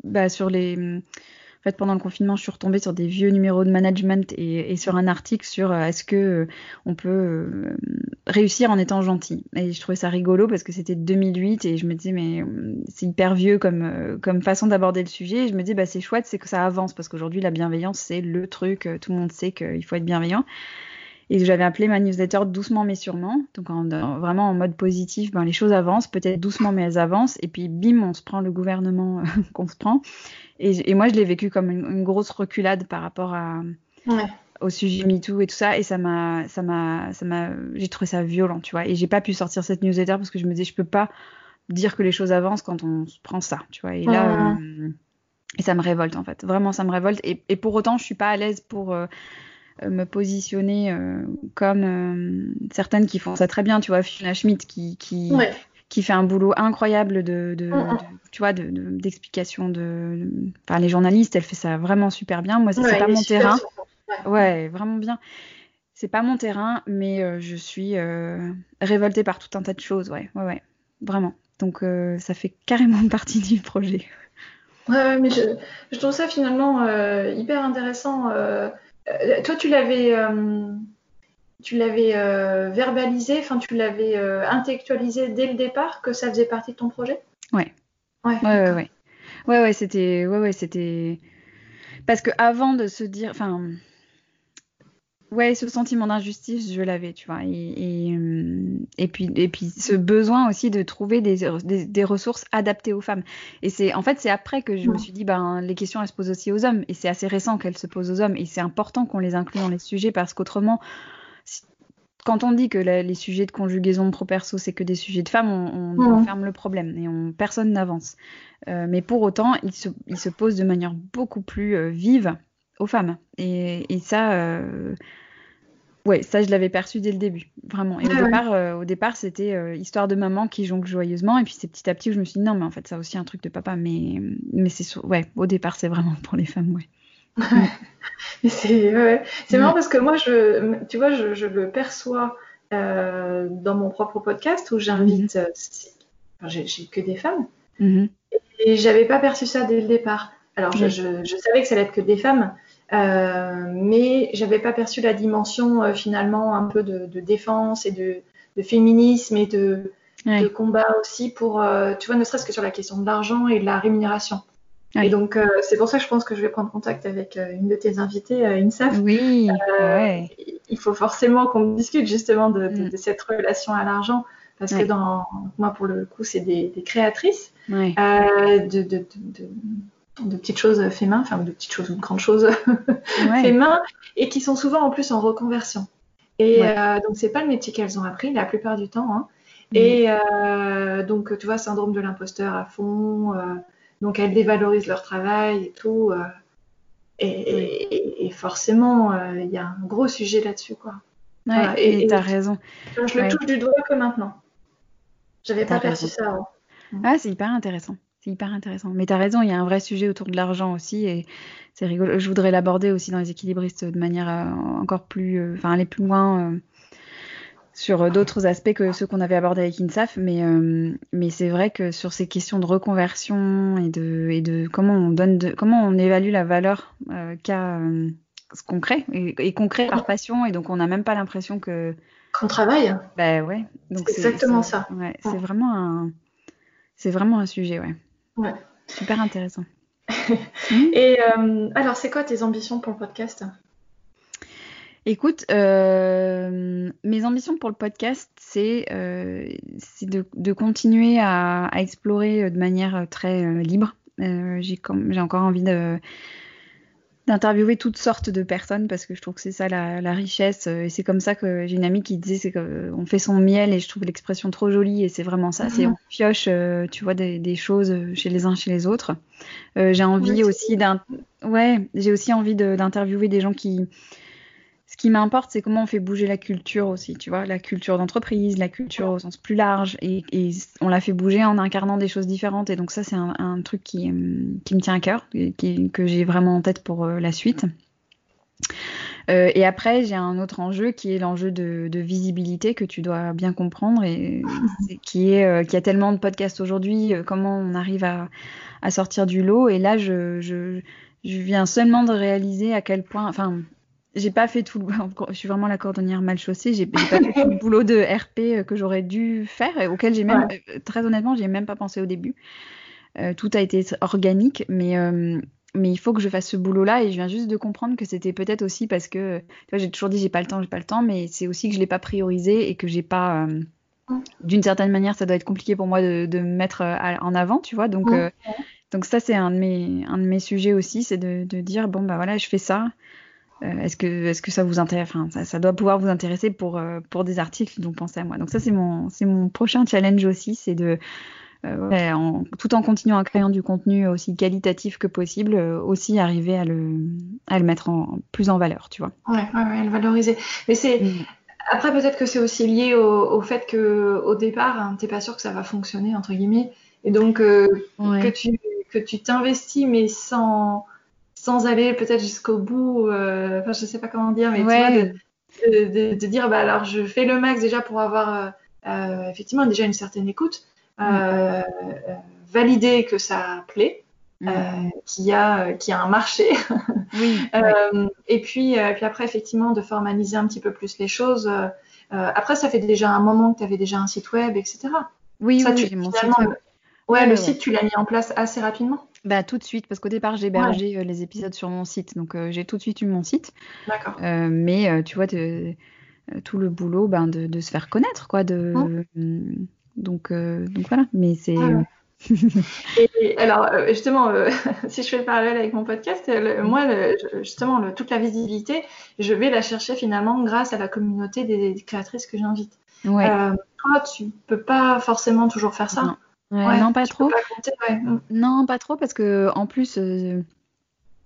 bah, sur les en fait, pendant le confinement, je suis retombée sur des vieux numéros de management et, sur un article sur euh, est-ce que euh, on peut euh, réussir en étant gentil. Et je trouvais ça rigolo parce que c'était 2008 et je me disais mais c'est hyper vieux comme comme façon d'aborder le sujet. Et je me dis bah c'est chouette, c'est que ça avance parce qu'aujourd'hui la bienveillance c'est le truc, tout le monde sait qu'il faut être bienveillant. Et j'avais appelé ma newsletter doucement mais sûrement. Donc vraiment en mode positif, ben, les choses avancent, peut-être doucement mais elles avancent. Et puis bim, on se prend le gouvernement qu'on se prend. Et, moi, je l'ai vécu comme une, grosse reculade par rapport à, au sujet MeToo et tout ça. Et ça m'a, ça m'a, ça m'a, j'ai trouvé ça violent, tu vois. Et j'ai pas pu sortir cette newsletter parce que je me disais, je peux pas dire que les choses avancent quand on se prend ça, tu vois. Et là, euh, et ça me révolte en fait. Vraiment, ça me révolte. Et, et pour autant, je suis pas à l'aise pour euh, me positionner euh, comme certaines qui font ça très bien, tu vois, Fiona Schmidt qui, qui, qui fait un boulot incroyable de, de, mm, mm. tu vois, d'explication de, enfin, les journalistes, elle fait ça vraiment super bien. Moi, c'est pas mon terrain. Ouais. vraiment bien. C'est pas mon terrain, mais euh, je suis euh, révoltée par tout un tas de choses. Ouais, ouais, ouais, vraiment. Donc, euh, ça fait carrément partie du projet. Ouais, mais je, je, trouve ça finalement hyper intéressant. Toi, tu l'avais tu l'avais euh, verbalisé, enfin tu l'avais euh, intellectualisé dès le départ que ça faisait partie de ton projet? Ouais. Ouais, ouais, ouais. Ouais, ouais, c'était. Ouais, ouais, c'était. Parce que avant de se dire. Enfin. Ouais, ce sentiment d'injustice, je l'avais, tu vois. Et, et, euh, puis, et puis, ce besoin aussi de trouver des, des, ressources adaptées aux femmes. Et c'est, en fait, c'est après que je me suis dit, ben, les questions, elles se posent aussi aux hommes. Et c'est assez récent qu'elles se posent aux hommes. Et c'est important qu'on les inclue dans les sujets parce qu'autrement, quand on dit que les sujets de conjugaison pro-perso, c'est que des sujets de femmes, on, on ferme le problème et on, personne n'avance. Euh, mais pour autant, il se, il se, pose de manière beaucoup plus euh, vive aux femmes. Et, et ça, euh, ouais, ça, je l'avais perçu dès le début, vraiment. Et au, départ, au départ, c'était histoire de maman qui jongle joyeusement. Et puis c'est petit à petit où je me suis dit, non, mais en fait, ça aussi un truc de papa. Mais, mais c'est ouais, au départ, c'est vraiment pour les femmes, ouais. c'est ouais. marrant parce que moi, je, tu vois, je, je le perçois euh, dans mon propre podcast où j'invite, mhm. euh, j'ai que des femmes. Mhm. Et j'avais pas perçu ça dès le départ. Alors, je, je, savais que ça allait être que des femmes, euh, mais j'avais pas perçu la dimension euh, finalement un peu de, de défense et de, de, féminisme et de, de combat aussi pour, euh, tu vois, ne serait-ce que sur la question de l'argent et de la rémunération. Et donc, c'est pour ça que je pense que je vais prendre contact avec une de tes invitées, INSAF. Oui. Il faut forcément qu'on discute justement de, de, mm. cette relation à l'argent. Parce que dans, moi, pour le coup, c'est des, des, créatrices de, de, petites choses fait main, enfin de petites choses ou de grandes choses fait main, et qui sont souvent en plus en reconversion. Et donc, c'est pas le métier qu'elles ont appris la plupart du temps. Hein. Mm. Et donc, tu vois, syndrome de l'imposteur à fond donc elles dévalorisent leur travail et tout. Euh. Et, forcément, euh, il y a un gros sujet là-dessus, quoi. Ouais, et t'as raison. Je le touche du doigt que maintenant. J'avais pas perçu ça avant. Ah, c'est hyper intéressant. C'est hyper intéressant. Mais t'as raison, il y a un vrai sujet autour de l'argent aussi et c'est rigolo. Je voudrais l'aborder aussi dans les équilibristes de manière euh, encore plus, euh, enfin aller plus loin sur d'autres aspects que ceux qu'on avait abordés avec INSAF, mais, euh, mais c'est vrai que sur ces questions de reconversion et de, et de comment on donne, de, comment on évalue la valeur euh, qu'a euh, ce qu'on crée et, qu'on crée par passion, et donc on n'a même pas l'impression que qu'on travaille. Bah ouais. Donc c'est exactement ça. Ouais, c'est vraiment un, c'est vraiment un sujet, ouais. Ouais. Super intéressant. et alors, c'est quoi tes ambitions pour le podcast? Écoute, euh, mes ambitions pour le podcast, c'est euh, de, continuer à, explorer de manière très euh, libre. j'ai encore envie d'interviewer toutes sortes de personnes parce que je trouve que c'est ça la, richesse et c'est comme ça que j'ai une amie qui disait c'est qu'on fait son miel et je trouve l'expression trop jolie et c'est vraiment ça c'est mhm. on pioche tu vois des, choses chez les uns chez les autres j'ai envie aussi d'un ouais j'ai aussi envie d'interviewer des gens qui qui m'importe, c'est comment on fait bouger la culture aussi, tu vois, la culture d'entreprise, la culture au sens plus large, et, on la fait bouger en incarnant des choses différentes. Et donc ça, c'est un, truc qui, me tient à cœur, que j'ai vraiment en tête pour euh, la suite. Euh, et après, j'ai un autre enjeu qui est l'enjeu de, visibilité que tu dois bien comprendre et qui est euh, qui a tellement de podcasts aujourd'hui. comment on arrive à, sortir du lot Et là, je, je, je viens seulement de réaliser à quel point, enfin, j'ai pas fait tout le je suis vraiment la cordonnière mal chaussée j'ai pas fait tout le boulot de RP euh, que j'aurais dû faire et auquel j'ai même euh, très honnêtement j'ai même pas pensé au début. Euh, tout a été organique mais mais il faut que je fasse ce boulot là et je viens juste de comprendre que c'était peut-être aussi parce que tu vois j'ai toujours dit j'ai pas le temps j'ai pas le temps mais c'est aussi que je l'ai pas priorisé et que j'ai pas d'une certaine manière ça doit être compliqué pour moi de, de me mettre en avant tu vois. Donc donc ça c'est un de mes un de mes sujets aussi c'est de, de dire bon bah voilà je fais ça euh, est-ce que, est que ça vous intéresse enfin, ça, doit pouvoir vous intéresser pour, euh, pour des articles, donc pensez à moi. Donc ça, c'est mon, c'est mon prochain challenge aussi, c'est de, euh, tout en continuant à créer du contenu aussi qualitatif que possible, aussi arriver à le, à le mettre en, plus en valeur, tu vois. Ouais, ouais, ouais le valoriser. Mais c'est, mm. après peut-être que c'est aussi lié au, fait que au départ, hein, t'es pas sûr que ça va fonctionner entre guillemets, et donc que tu que tu t'investis mais sans sans aller peut-être jusqu'au bout, euh, enfin je sais pas comment dire, mais tu vois, de, de, dire bah alors je fais le max déjà pour avoir euh, euh, effectivement déjà une certaine écoute, mm. valider que ça plaît, mm. qu'il y a qu'il y a un marché, oui, et puis puis après effectivement de formaliser un petit peu plus les choses. après ça fait déjà un moment que tu avais déjà un site web, etc. Oui, ça, oui, tu. Ouais, le site tu l'as mis en place assez rapidement. Bah, tout de suite, parce qu'au départ, j'ai hébergé euh, les épisodes sur mon site. Donc, euh, j'ai tout de suite eu mon site. D'accord. Euh, mais tu vois, tout le boulot ben, de, se faire connaître, quoi. De, mmh. donc, donc, voilà. Mais c'est. et alors, justement, si je fais le parallèle avec mon podcast, moi, justement, toute la visibilité, je vais la chercher finalement grâce à la communauté des, créatrices que j'invite. Ouais. toi, tu peux pas forcément toujours faire ça non, pas trop. Mm. Non, pas trop, parce que en plus,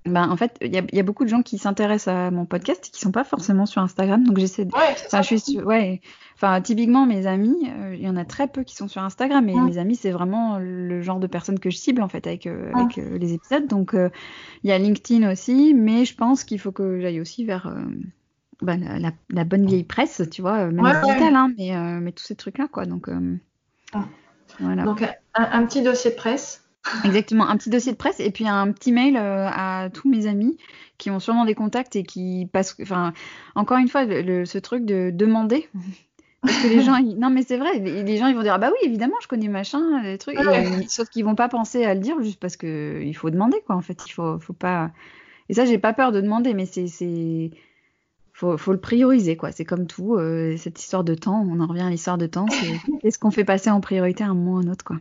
ben, en fait, il y, a beaucoup de gens qui s'intéressent à mon podcast et qui sont pas forcément sur Instagram. Donc j'essaie de. enfin, je suis ouais. Enfin, typiquement, mes amis, euh, il y en a très peu qui sont sur Instagram. Et mm. mes amis, c'est vraiment le genre de personnes que je cible, en fait, avec, euh, mm. avec les épisodes. Donc, il y a LinkedIn aussi. Mais je pense qu'il faut que j'aille aussi vers. Ben, la, bonne vieille presse, tu vois, même digital, hein, mais, mais tous ces trucs-là, quoi. Donc, donc un, petit dossier de presse. Exactement, un petit dossier de presse et puis un petit mail euh, à tous mes amis qui ont sûrement des contacts et qui passent. Enfin, encore une fois, ce truc de demander. Parce que les gens, non mais c'est vrai, les, gens ils vont dire ah bah oui évidemment je connais machin, les trucs, sauf qu'ils vont pas penser à le dire juste parce que il faut demander quoi en fait, il faut, faut pas. Et ça j'ai pas peur de demander, mais c'est faut, faut le prioriser, quoi. C'est comme tout, euh, cette histoire de temps, on en revient à l'histoire de temps, c'est qu'est-ce qu'on fait passer en priorité à un moment ou à un autre, quoi.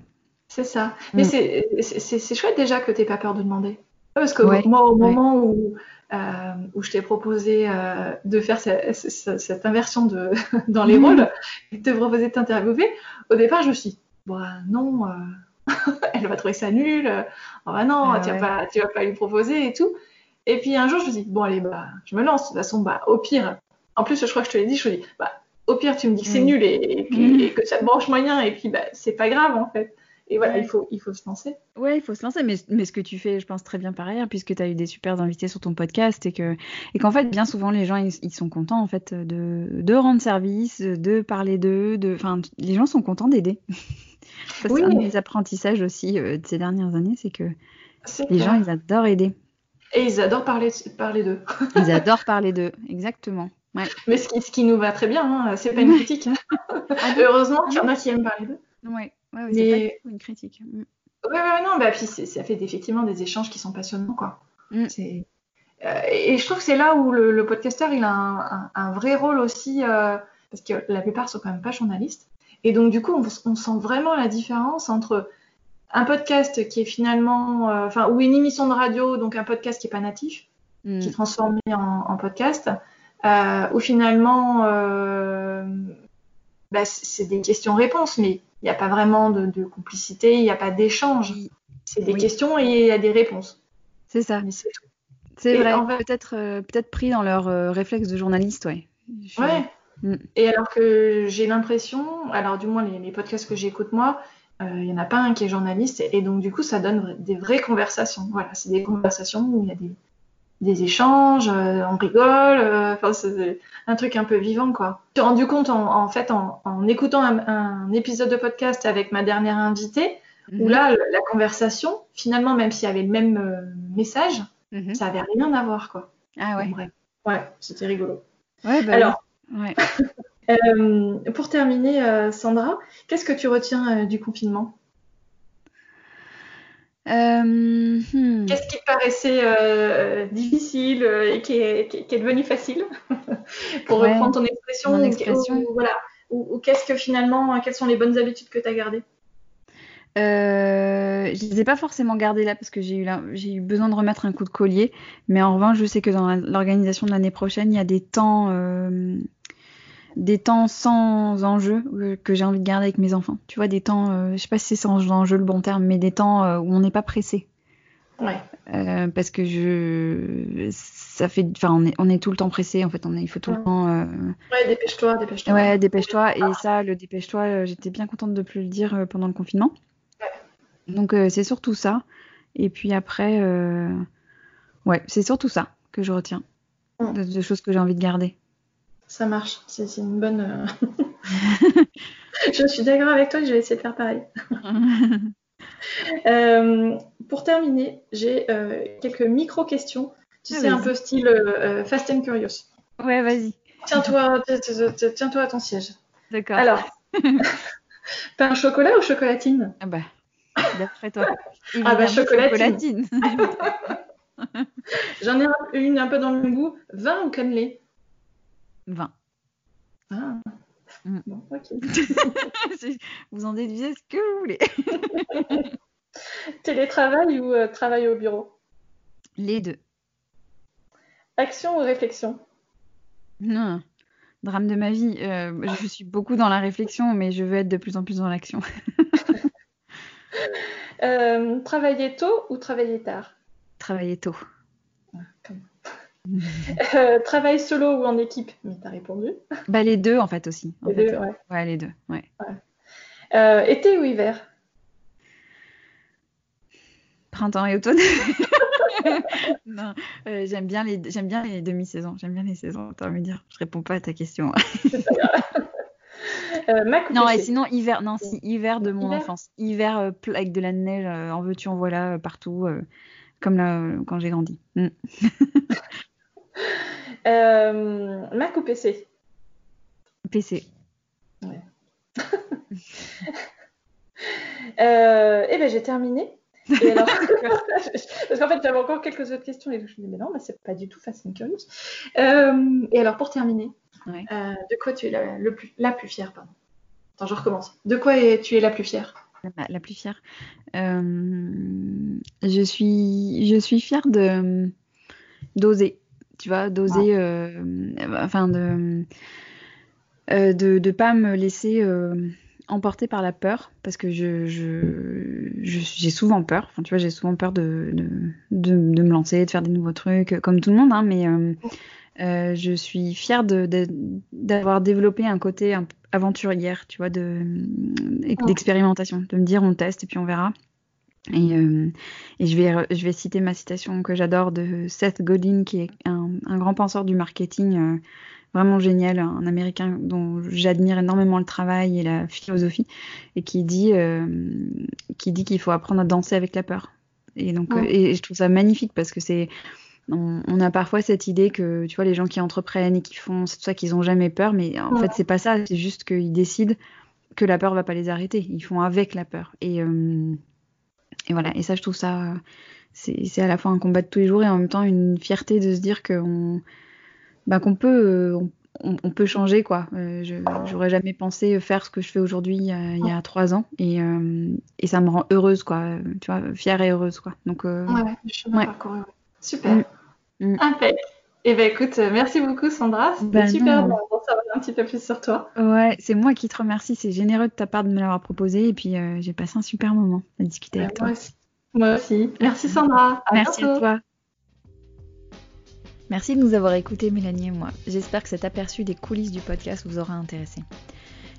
C'est ça. Mais mm. c'est chouette déjà que tu pas peur de demander. Parce que moi, au moment où, euh, où je t'ai proposé euh, de faire cette, inversion de, dans les mm. rôles, de te proposer de t'interviewer, au départ, je me suis dit, bah, non, elle va trouver ça nul, oh, bah non, ah tu, vas pas, tu vas pas lui proposer et tout. Et puis un jour, je me dis, bon, allez, bah, je me lance. De toute façon, bah, au pire, en plus, je crois que je te l'ai dit, je me dis, bah, au pire, tu me dis que c'est Mm. nul et, et puis- Mm. et que ça te branche moyen, et puis, bah, c'est pas grave, en fait. Et voilà, Ouais. il, faut, il faut se lancer. Ouais, il faut se lancer, mais, mais ce que tu fais, je pense très bien pareil, hein, puisque tu as eu des super invités sur ton podcast et que et qu'en fait, bien souvent, les gens, ils, ils sont contents en fait de, de rendre service, de parler d'eux, de, enfin, les gens sont contents d'aider. Ça, Oui. C'est un des apprentissages aussi euh, de ces dernières années, c'est que C'est les clair. gens, ils adorent aider. Et ils adorent parler, parler d'eux. Ils adorent parler d'eux, exactement. Ouais. Mais ce qui, ce qui nous va très bien, hein, c'est pas une critique. hein. Heureusement qu'il y en a qui aiment parler d'eux. Ouais, ouais, ouais, Mais- c'est pas tout une critique. Mm. Ouais, ouais, non, bah, puis ça fait effectivement des échanges qui sont passionnants, quoi. Mm. C'est- euh, et je trouve que c'est là où le, le podcasteur, il a un, un- un vrai rôle aussi, euh, parce que la plupart sont quand même pas journalistes. Et donc, du coup, on, on sent vraiment la différence entre un podcast qui est finalement, euh, enfin, ou une émission de radio, donc un podcast qui est pas natif, Mm. qui est transformé en, en podcast, euh, où finalement, euh, bah, c'est des questions-réponses, mais il n'y a pas vraiment de, de complicité, il n'y a pas d'échange. C'est des Oui. questions et il y a des réponses. C'est ça. Mais c'est tout. C'est Et vrai. en fait- Peut-être euh, pris dans leur euh, réflexe de journaliste, ouais. Je Ouais. Mm. Et alors que j'ai l'impression, alors du moins les, les podcasts que j'écoute moi, il n'y en a pas un qui est journaliste, et donc du coup ça donne des vraies conversations. Voilà, c'est des conversations où il y a des, des échanges, euh, on rigole, euh, enfin c'est un truc un peu vivant quoi. Je suis rendu compte en, en fait en, en écoutant un, un épisode de podcast avec ma dernière invitée, où Mhm. là la conversation, finalement même s'il y avait le même euh, message, Mhm. ça avait rien à voir quoi. Ah ouais. Ouais, c'était rigolo. Ouais, bah Alors. Ouais. Euh, pour terminer, euh, Sandra, qu'est-ce que tu retiens euh, du confinement? Hmm. Qu'est-ce qui te paraissait difficile et qui est, qui devenu facile Pour Ouais, reprendre ton expression, ou- expression. Ou, voilà. Ou, ou qu'est-ce que finalement, quelles sont les bonnes habitudes que tu as gardées? Euh, je les ai pas forcément gardés là parce que j'ai eu, la- j'ai eu besoin de remettre un coup de collier. Mais en revanche, je sais que dans la- l'organisation de l'année prochaine, il y a des temps, euh, des temps sans enjeu euh, que j'ai envie de garder avec mes enfants. Tu vois, des temps, euh, je sais pas si c'est sans enjeu le bon terme, mais des temps euh, où on n'est pas pressé. Ouais. Euh, parce que je, ça fait, enfin, on est, on est tout le temps pressé. En fait, on est, il faut tout le temps. Ouais, dépêche-toi, dépêche-toi. Ouais, dépêche-toi. Et ça, le dépêche-toi, j'étais bien contente de plus le dire pendant le confinement. Donc c'est surtout ça. Et puis après, ouais, c'est surtout ça que je retiens. Mm. De, de choses que j'ai envie de garder. Ça marche, c'est une bonne. euh, je suis d'accord avec toi, je vais essayer de faire pareil. Euh, pour terminer, j'ai euh, quelques micro-questions. Tu Ah, sais, un peu style euh, Fast and Curious. ouais, vas-y. Tiens-toi tiens- tiens-toi à ton siège. D'accord. Alors, pain au chocolat ou chocolatine? Ah bah, d'après toi. Ah bah, chocolatine. chocolatine. J'en ai un- une un peu dans le même goût. Vin ou cannelé? 20. Ah. Mm. Bon, ok. vous en déduisez ce que vous voulez. Télétravail ou euh, travail au bureau? Les deux. Action ou réflexion? Non. Drame de ma vie. Euh, je suis beaucoup dans la réflexion, mais je veux être de plus en plus dans l'action. Euh, Travailler tôt ou travailler tard? Travailler tôt. Euh, Travail solo ou en équipe Mais t'as répondu. Bah les deux en fait aussi. en Les fait. deux, ouais. Ouais, les deux. Ouais. Euh, été ou hiver? Printemps et automne. non, euh, j'aime bien les j'aime bien les demi-saisons. J'aime bien les saisons. Attends, me dire, je réponds pas à ta question. euh, Mac non, et sinon hiver. Non, si hiver de mon Hiver? enfance. Hiver euh, avec de la neige, euh, en veux-tu, en voilà, partout, comme là quand j'ai grandi. Mm. Euh, Mac ou PC PC. Euh, Eh ben j'ai terminé. Et alors... Parce qu'en fait j'avais encore quelques autres questions et je me suis dit mais non, mais c'est pas du tout Fast and Curious. Euh, et alors pour terminer, Ouais. de quoi tu es la, le plus, la plus fière pardon? Attends, je recommence. De quoi es- tu es la plus fière? La, la plus fière. Je suis, je suis fière de d'oser, tu vois, d'oser, euh, enfin de, euh, de de pas me laisser euh, emportée par la peur parce que je, j'ai souvent peur. Enfin, tu vois, j'ai souvent peur de, de, me lancer, de faire des nouveaux trucs, comme tout le monde. Hein, mais euh, je suis fière d'avoir développé un côté aventurière, tu vois, d'expérimentation, de, me dire on teste et puis on verra. Et, et je, vais, je vais citer ma citation que j'adore de Seth Godin, qui est un, un grand penseur du marketing vraiment génial, un américain dont j'admire énormément le travail et la philosophie, et qui dit euh, qui dit qu'il faut apprendre à danser avec la peur. Et donc, euh, et je trouve ça magnifique parce que c'est on, a parfois cette idée que tu vois les gens qui entreprennent et qui font c'est tout ça qu'ils ont jamais peur, mais en fait c'est pas ça, c'est juste qu'ils décident que la peur va pas les arrêter, ils font avec la peur. Et euh, et voilà, et ça je trouve ça c'est à la fois un combat de tous les jours et en même temps une fierté de se dire qu'on bah, qu'on peut, euh, on, peut changer quoi. Euh, je j'aurais jamais pensé faire ce que je fais aujourd'hui il y a trois ans et, euh, et, ça me rend heureuse quoi. Tu vois, fière et heureuse quoi. Donc ouais, je suis ouais. Super. Mm. Mm. Et eh ben écoute, merci beaucoup Sandra. C'était bah, super savoir un petit peu plus sur toi. Ouais, c'est moi qui te remercie. C'est généreux de ta part de me l'avoir proposé et puis j'ai passé un super moment à discuter avec toi. Moi aussi. Moi aussi. Merci Sandra. merci à toi. Merci de nous avoir écoutés, Mélanie et moi. J'espère que cet aperçu des coulisses du podcast vous aura intéressé.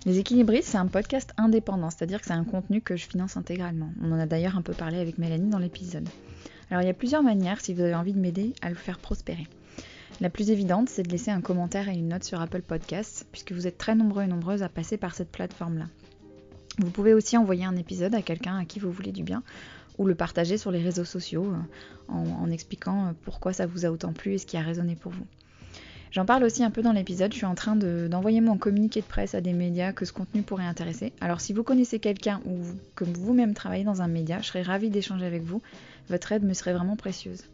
Les équilibristes, c'est un podcast indépendant, c'est-à-dire que c'est un contenu que je finance intégralement. On en a d'ailleurs un peu parlé avec Mélanie dans l'épisode. Alors il y a plusieurs manières si vous avez envie de m'aider à le faire prospérer. La plus évidente, c'est de laisser un commentaire et une note sur Apple Podcasts, puisque vous êtes très nombreux et nombreuses à passer par cette plateforme-là. Vous pouvez aussi envoyer un épisode à quelqu'un à qui vous voulez du bien, ou le partager sur les réseaux sociaux euh, en, expliquant euh, pourquoi ça vous a autant plu et ce qui a résonné pour vous. J'en parle aussi un peu dans l'épisode, je suis en train d'envoyer mon communiqué de presse à des médias que ce contenu pourrait intéresser. Alors si vous connaissez quelqu'un ou que vous-même travaillez dans un média, je serais ravie d'échanger avec vous. Votre aide me serait vraiment précieuse.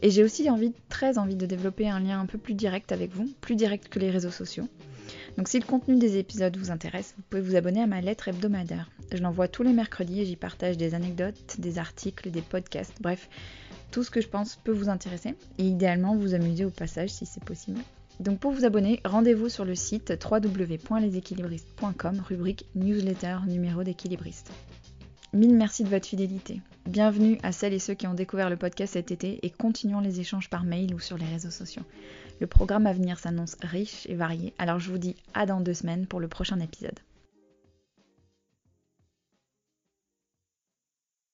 Et j'ai aussi envie, très envie de développer un lien un peu plus direct avec vous, plus direct que les réseaux sociaux. Donc si le contenu des épisodes vous intéresse, vous pouvez vous abonner à ma lettre hebdomadaire. Je l'envoie tous les mercredis et j'y partage des anecdotes, des articles, des podcasts, bref, tout ce que je pense peut vous intéresser et idéalement vous amuser au passage si c'est possible. Donc pour vous abonner, rendez-vous sur le site www.leséquilibristes.com, rubrique newsletter numéro d'équilibriste. Mille merci de votre fidélité. Bienvenue à celles et ceux qui ont découvert le podcast cet été et continuons les échanges par mail ou sur les réseaux sociaux. Le programme à venir s'annonce riche et varié, alors je vous dis à dans deux semaines pour le prochain épisode.